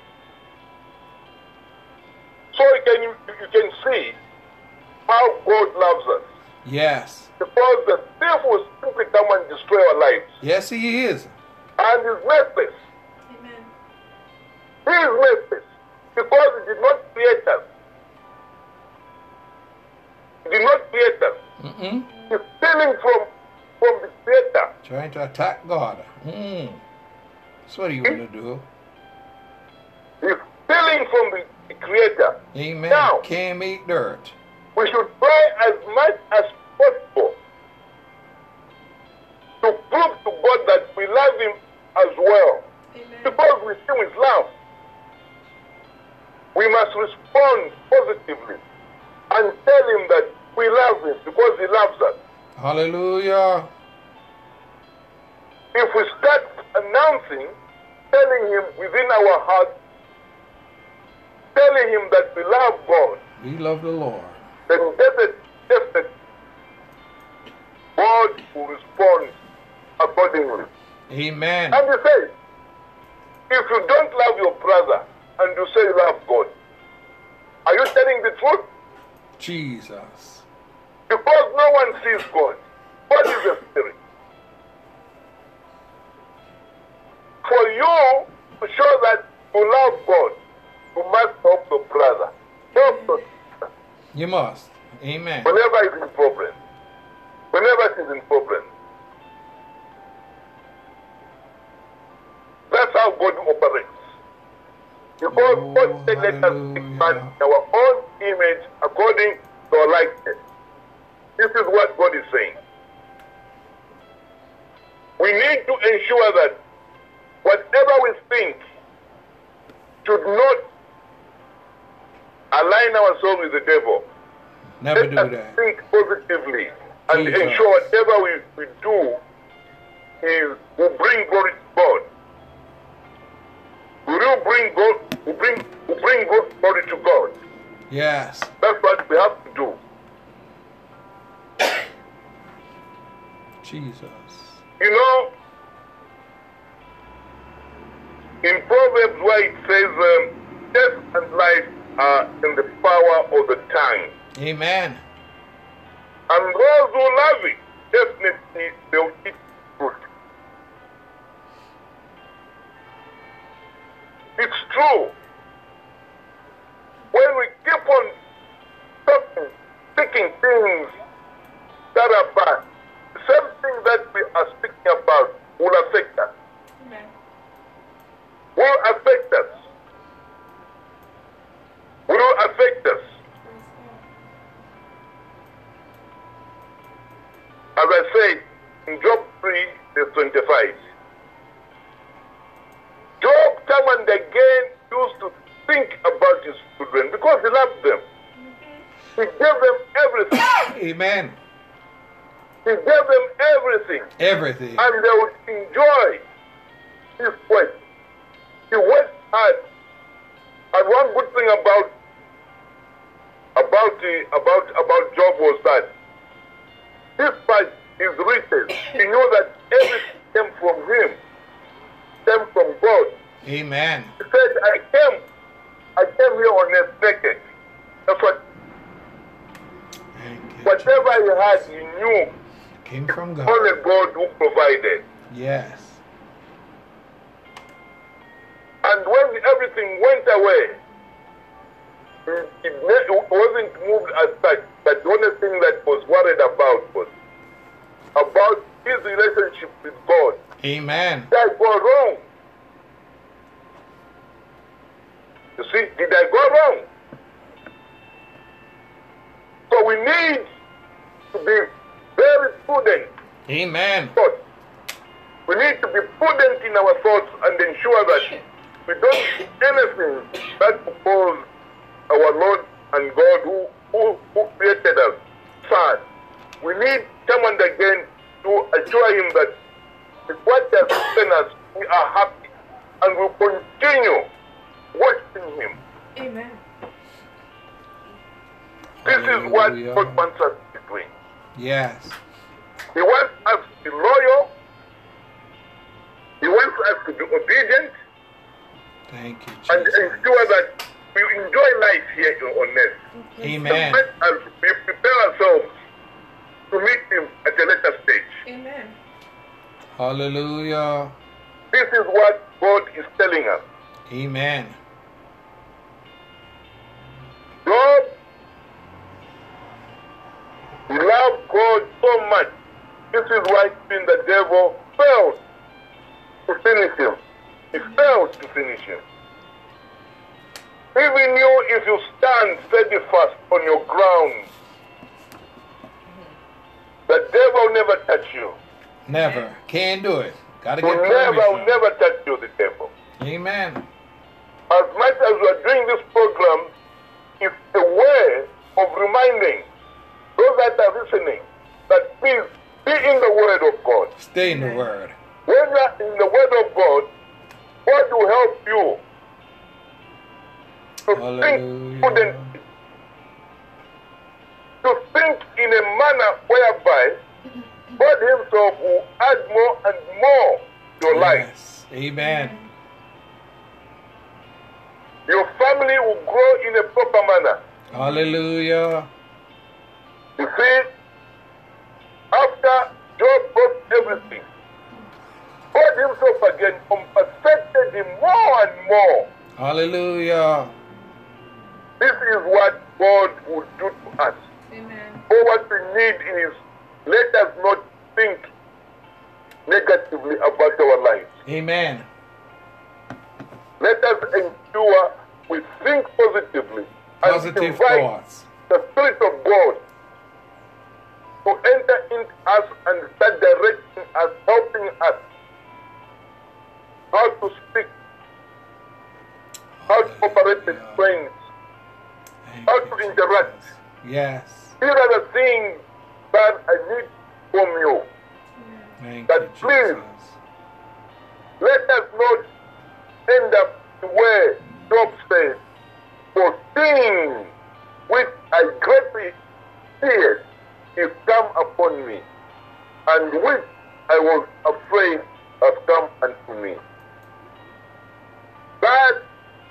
S3: So you can, you can see how God loves us.
S2: Yes.
S3: Because the thief will simply come and destroy our lives.
S2: Yes, he is.
S3: And is merciless.
S1: Amen.
S3: He is. Because he did not create them. He did not create them.
S2: Mm-mm.
S3: He's stealing from, from the creator.
S2: Trying to attack God. Mm. That's what he want to do.
S3: He's stealing from the, the creator.
S2: Amen.
S3: Now-
S2: Can't make dirt.
S3: we should try as much as possible to prove to God that we love Him as well.
S1: Amen.
S3: Because we see His love, we must respond positively and tell Him that we love Him because He loves us.
S2: Hallelujah.
S3: If we start announcing, telling Him within our heart, telling Him that we love God,
S2: We love the Lord.
S3: then definitely God will respond accordingly.
S2: Amen.
S3: And he says, if you don't love your brother and you say you love God, are you telling the truth?
S2: Jesus.
S3: Because no one sees God. God is a spirit. For you to show that you love God, you must help your brother. Help your sister.
S2: You must. Amen.
S3: whenever it's in problem. Whenever it is in problem. That's how God operates. Because
S2: Oh,
S3: God said, let us make man our own image according to our likeness. This is what God is saying. We need to ensure that whatever we think should not align ourselves with the devil.
S2: Never
S3: Let
S2: do
S3: us
S2: that.
S3: think positively and
S2: Jesus.
S3: ensure whatever we, we do is will bring glory to God. Will bring God, we bring, we bring God, glory to God.
S2: Yes.
S3: That's what we have to do. (coughs)
S2: Jesus.
S3: You know, in Proverbs where it says, um, death and life are in the power of the tongue.
S2: Amen.
S3: And those who love it, definitely they'll eat fruit. It's true. When we keep on talking, speaking things that are bad, the same thing that we are speaking about will affect us. Everything. Everything. And Came from God. only God who provided.
S2: Yes.
S3: And when everything went away, it, it ne- it wasn't moved as such. But the only thing that was worried about was about his relationship with God.
S2: Amen.
S3: Did
S2: Amen.
S3: thoughts. We need to be prudent in our thoughts and ensure that we don't do anything that will our Lord and God who, who, who created us sad. We need time and again to assure Him that with what He has given us, we are happy and will continue worshiping Him.
S1: Amen.
S3: This is what
S2: Hallelujah.
S3: God wants us to be doing.
S2: Yes.
S3: He wants
S2: Thank you,
S3: and ensure that we enjoy life here on earth.
S2: Amen.
S3: Let us we prepare ourselves to meet Him at a later stage.
S1: Amen.
S2: Hallelujah.
S3: This is what God is telling us.
S2: Amen.
S3: Job he loved God so much. This is why even the devil failed to finish him. He failed to finish him. Even you, if you stand steadfast on your ground, the devil never touch you.
S2: Never. Can't do it. Gotta get
S3: never, will
S2: permission.
S3: never touch you, the devil.
S2: Amen.
S3: As much as we are doing this program, it's a way of reminding those that are listening that please be in the Word of God.
S2: Stay in the Word.
S3: When you are in the Word of God, God will help you to think to think in a manner whereby God Himself will add more and more to your life.
S2: Amen.
S3: Your family will grow in a proper manner.
S2: Hallelujah.
S3: You see, after Job lost everything, God Himself again compensated him more and more.
S2: Hallelujah.
S3: This is what God would do to us.
S1: Amen.
S3: All what we need is let us not think negatively about our lives.
S2: Amen.
S3: Let us ensure we think positively and invite
S2: thoughts.
S3: the Spirit of God to enter in us and start directing us, helping us
S2: Yes.
S3: These are the things that I need from you.
S2: Thank
S3: That
S2: you,
S3: please-
S2: Jesus.
S3: Let us not end up the way Job says, for sin which I greatly feared is come upon me, and which I was afraid has come unto me. That's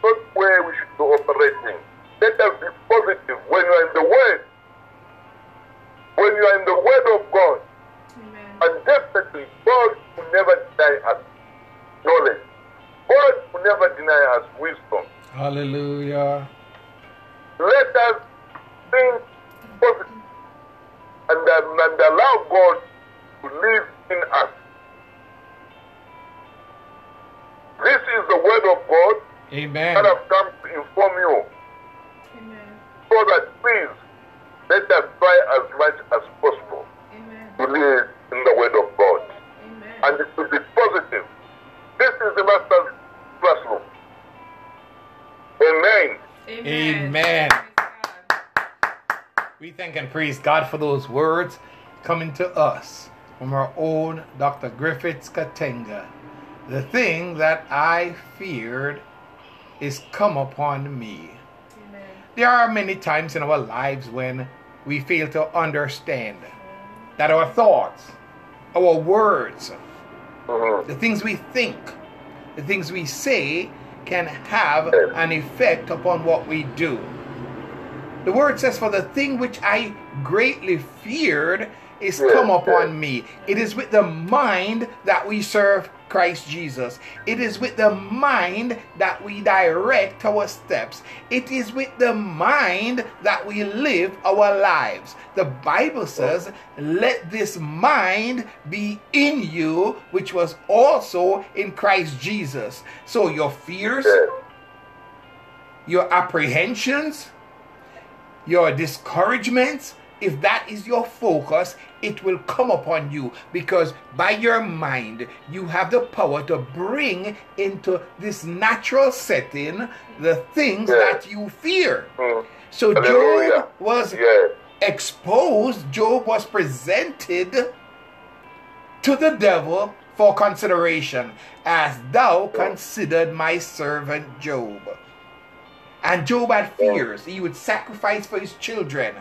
S3: not where we should be operating. Let us be positive when you are in the Word. When you are in the Word of God,
S1: Amen.
S3: and definitely, God will never deny us knowledge. God will never deny us wisdom.
S2: Hallelujah.
S3: Let us think positive and, and allow God to live in us. This is the word of God that
S2: Amen.
S3: have come to inform you
S1: Amen.
S3: So that please let us try as much as possible
S1: Amen.
S3: to live in the Word of God.
S1: Amen.
S3: And it should be positive. This is the Master's classroom. Amen.
S2: Amen. We thank and praise God for those words coming to us from our own Dr. Griffiths Katenga. The thing that I feared is come upon me. There are many times in our lives when we fail to understand that our thoughts, our words, the things we think, the things we say can have an effect upon what we do. The word says, For the thing which I greatly feared is come upon me. It is with the mind that we serve Christ Jesus. It is with the mind that we direct our steps. It is with the mind that we live our lives. The Bible says, Let this mind be in you, which was also in Christ Jesus. So your fears, your apprehensions, your discouragements, if that is your focus, it will come upon you because by your mind you have the power to bring into this natural setting the things
S3: Yeah.
S2: that you fear.
S3: Mm.
S2: So
S3: Hallelujah.
S2: Job was
S3: Yes.
S2: exposed, Job was presented to the devil for consideration, as thou considered my servant Job. And Job had fears. He would sacrifice for his children.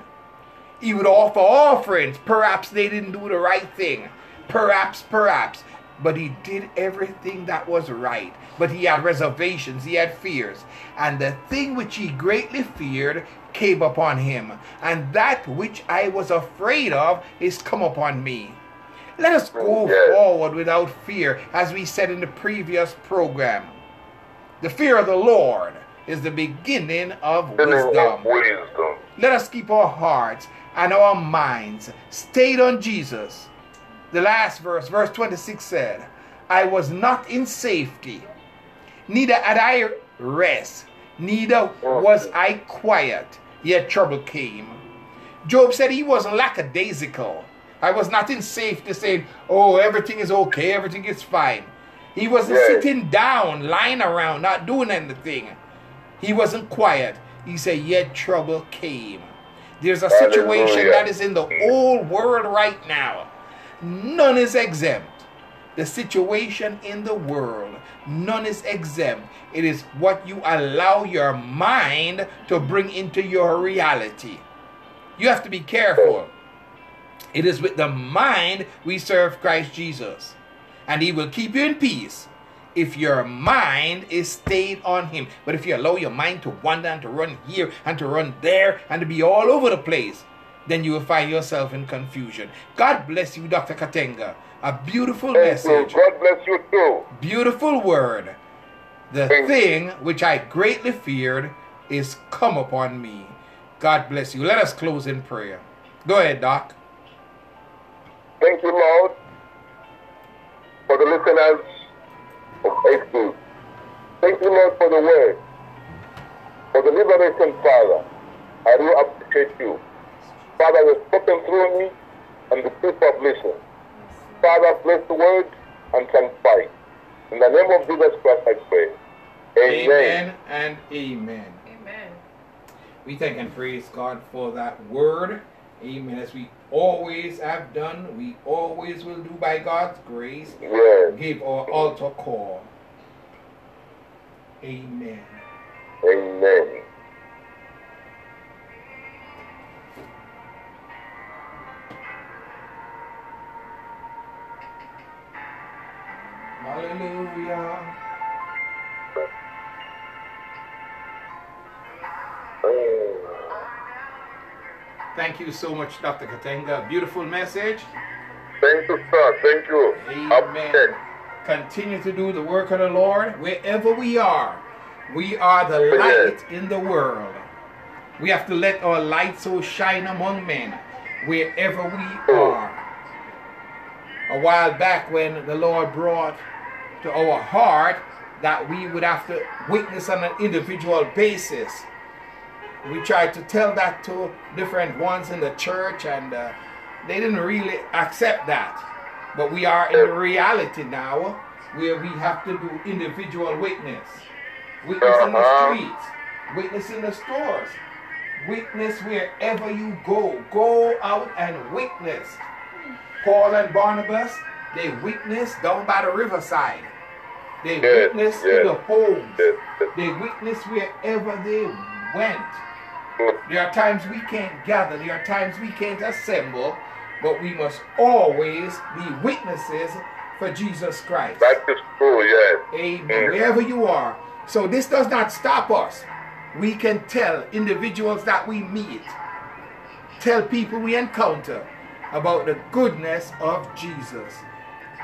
S2: He would offer offerings. Perhaps they didn't do the right thing. Perhaps, perhaps. But he did everything that was right. But he had reservations, he had fears. And the thing which he greatly feared came upon him. And that which I was afraid of is come upon me. Let us go forward without fear, as we said in the previous program. The fear of the Lord is the beginning of wisdom.
S3: wisdom.
S2: Let us keep our hearts and our minds stayed on Jesus. The last verse, verse 26 said, I was not in safety, neither had I rest, neither was I quiet, yet trouble came. Job said he wasn't lackadaisical. I was not in safety saying, oh, everything is okay, everything is fine. He wasn't sitting down, lying around, not doing anything. He wasn't quiet. He said, yet trouble came. There's a situation
S3: Hallelujah.
S2: that is in the whole world right now. None is exempt. The situation in the world, none is exempt. It is what you allow your mind to bring into your reality. You have to be careful. It is with the mind we serve Christ Jesus. And he will keep you in peace if your mind is stayed on him. But if you allow your mind to wander and to run here and to run there and to be all over the place, then you will find yourself in confusion. God bless you, Dr. Katenga. A beautiful
S3: Thank you.
S2: message,
S3: God bless you too.
S2: beautiful word. The
S3: Thank you.
S2: thing which I greatly feared is come upon me. God bless you. Let us close in prayer. Go ahead, Doc.
S3: Thank you, Lord, for the listeners of HD. Thank you, Lord, for the word, for the liberation, Father. I do appreciate you. Father, you've spoken through me and the people have listened. Father, bless the word and sanctify. In the name of Jesus Christ, I pray. Amen.
S2: Amen and amen.
S1: Amen.
S2: We thank and praise God for that word. Amen. As we always have done, we always will do by God's grace.
S3: Yes.
S2: Give our altar call. Amen.
S3: Amen.
S2: Hallelujah. Thank you so much, Dr. Katenga. Beautiful message.
S3: Thank you, sir. Thank you.
S2: Amen. Continue to do the work of the Lord wherever we are. We are the light in the world. We have to let our light so shine among men wherever we are. A while back, when the Lord brought to our heart that we would have to witness on an individual basis, we tried to tell that to different ones in the church, and uh, they didn't really accept that. But we are in reality now where we have to do individual witness. Witness in the
S3: Uh-huh.
S2: streets, witness in the stores, witness wherever you go. Go out and witness. Paul and Barnabas, they witnessed down by the riverside. They
S3: Yes,
S2: witnessed
S3: yes.
S2: in the homes.
S3: Yes, yes.
S2: They witnessed wherever they went. There are times we can't gather, there are times we can't assemble, but we must always be witnesses for Jesus Christ.
S3: That is true, yes.
S2: Amen.
S3: Mm.
S2: Wherever you are. So this does not stop us. We can tell individuals that we meet, tell people we encounter about the goodness of Jesus.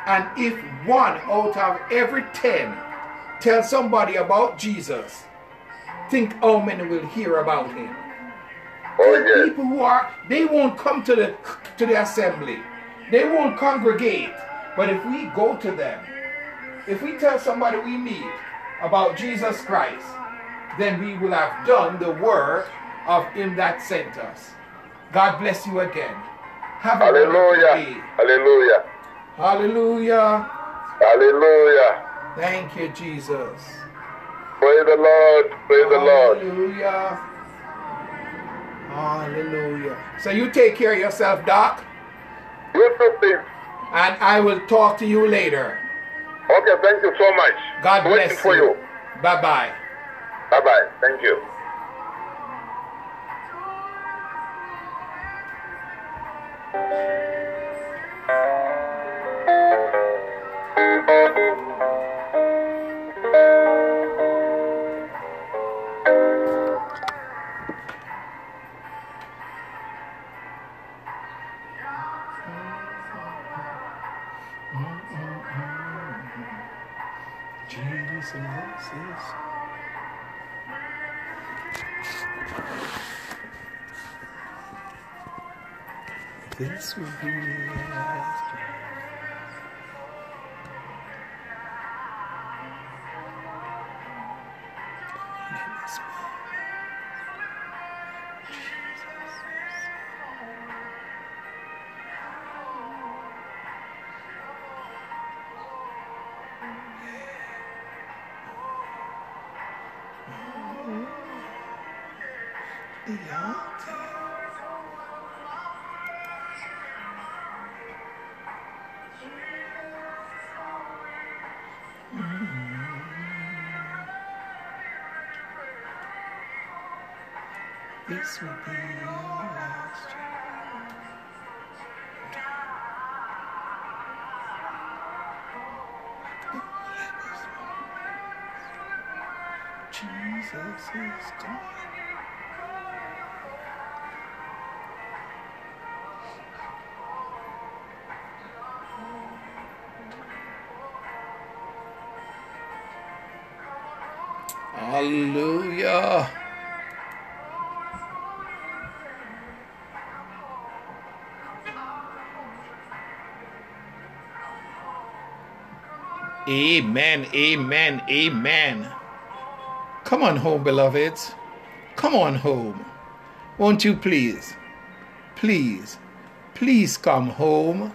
S2: And if one out of every ten tell somebody about Jesus, think how many will hear about him.
S3: Oh,
S2: The
S3: yes.
S2: people who are they won't come to the to the assembly. They won't congregate. But if we go to them, if we tell somebody we meet about Jesus Christ, then we will have done the work of him that sent us. God bless you again. Have a
S3: Hallelujah.
S2: day.
S3: Hallelujah.
S2: Hallelujah.
S3: Hallelujah.
S2: Thank you, Jesus.
S3: Praise the Lord. Praise the Lord.
S2: Hallelujah. Hallelujah. So you take care of yourself, Doc,
S3: You
S2: and I will talk to you later.
S3: Okay, thank you so much.
S2: God
S3: Waiting
S2: bless
S3: for
S2: you.
S3: you.
S2: Bye bye.
S3: Bye bye. Thank you.
S2: Jesus. This will be your last. Jesus is coming. Amen, amen, amen. Come on home, beloveds. Come on home. Won't you please, please, please come home?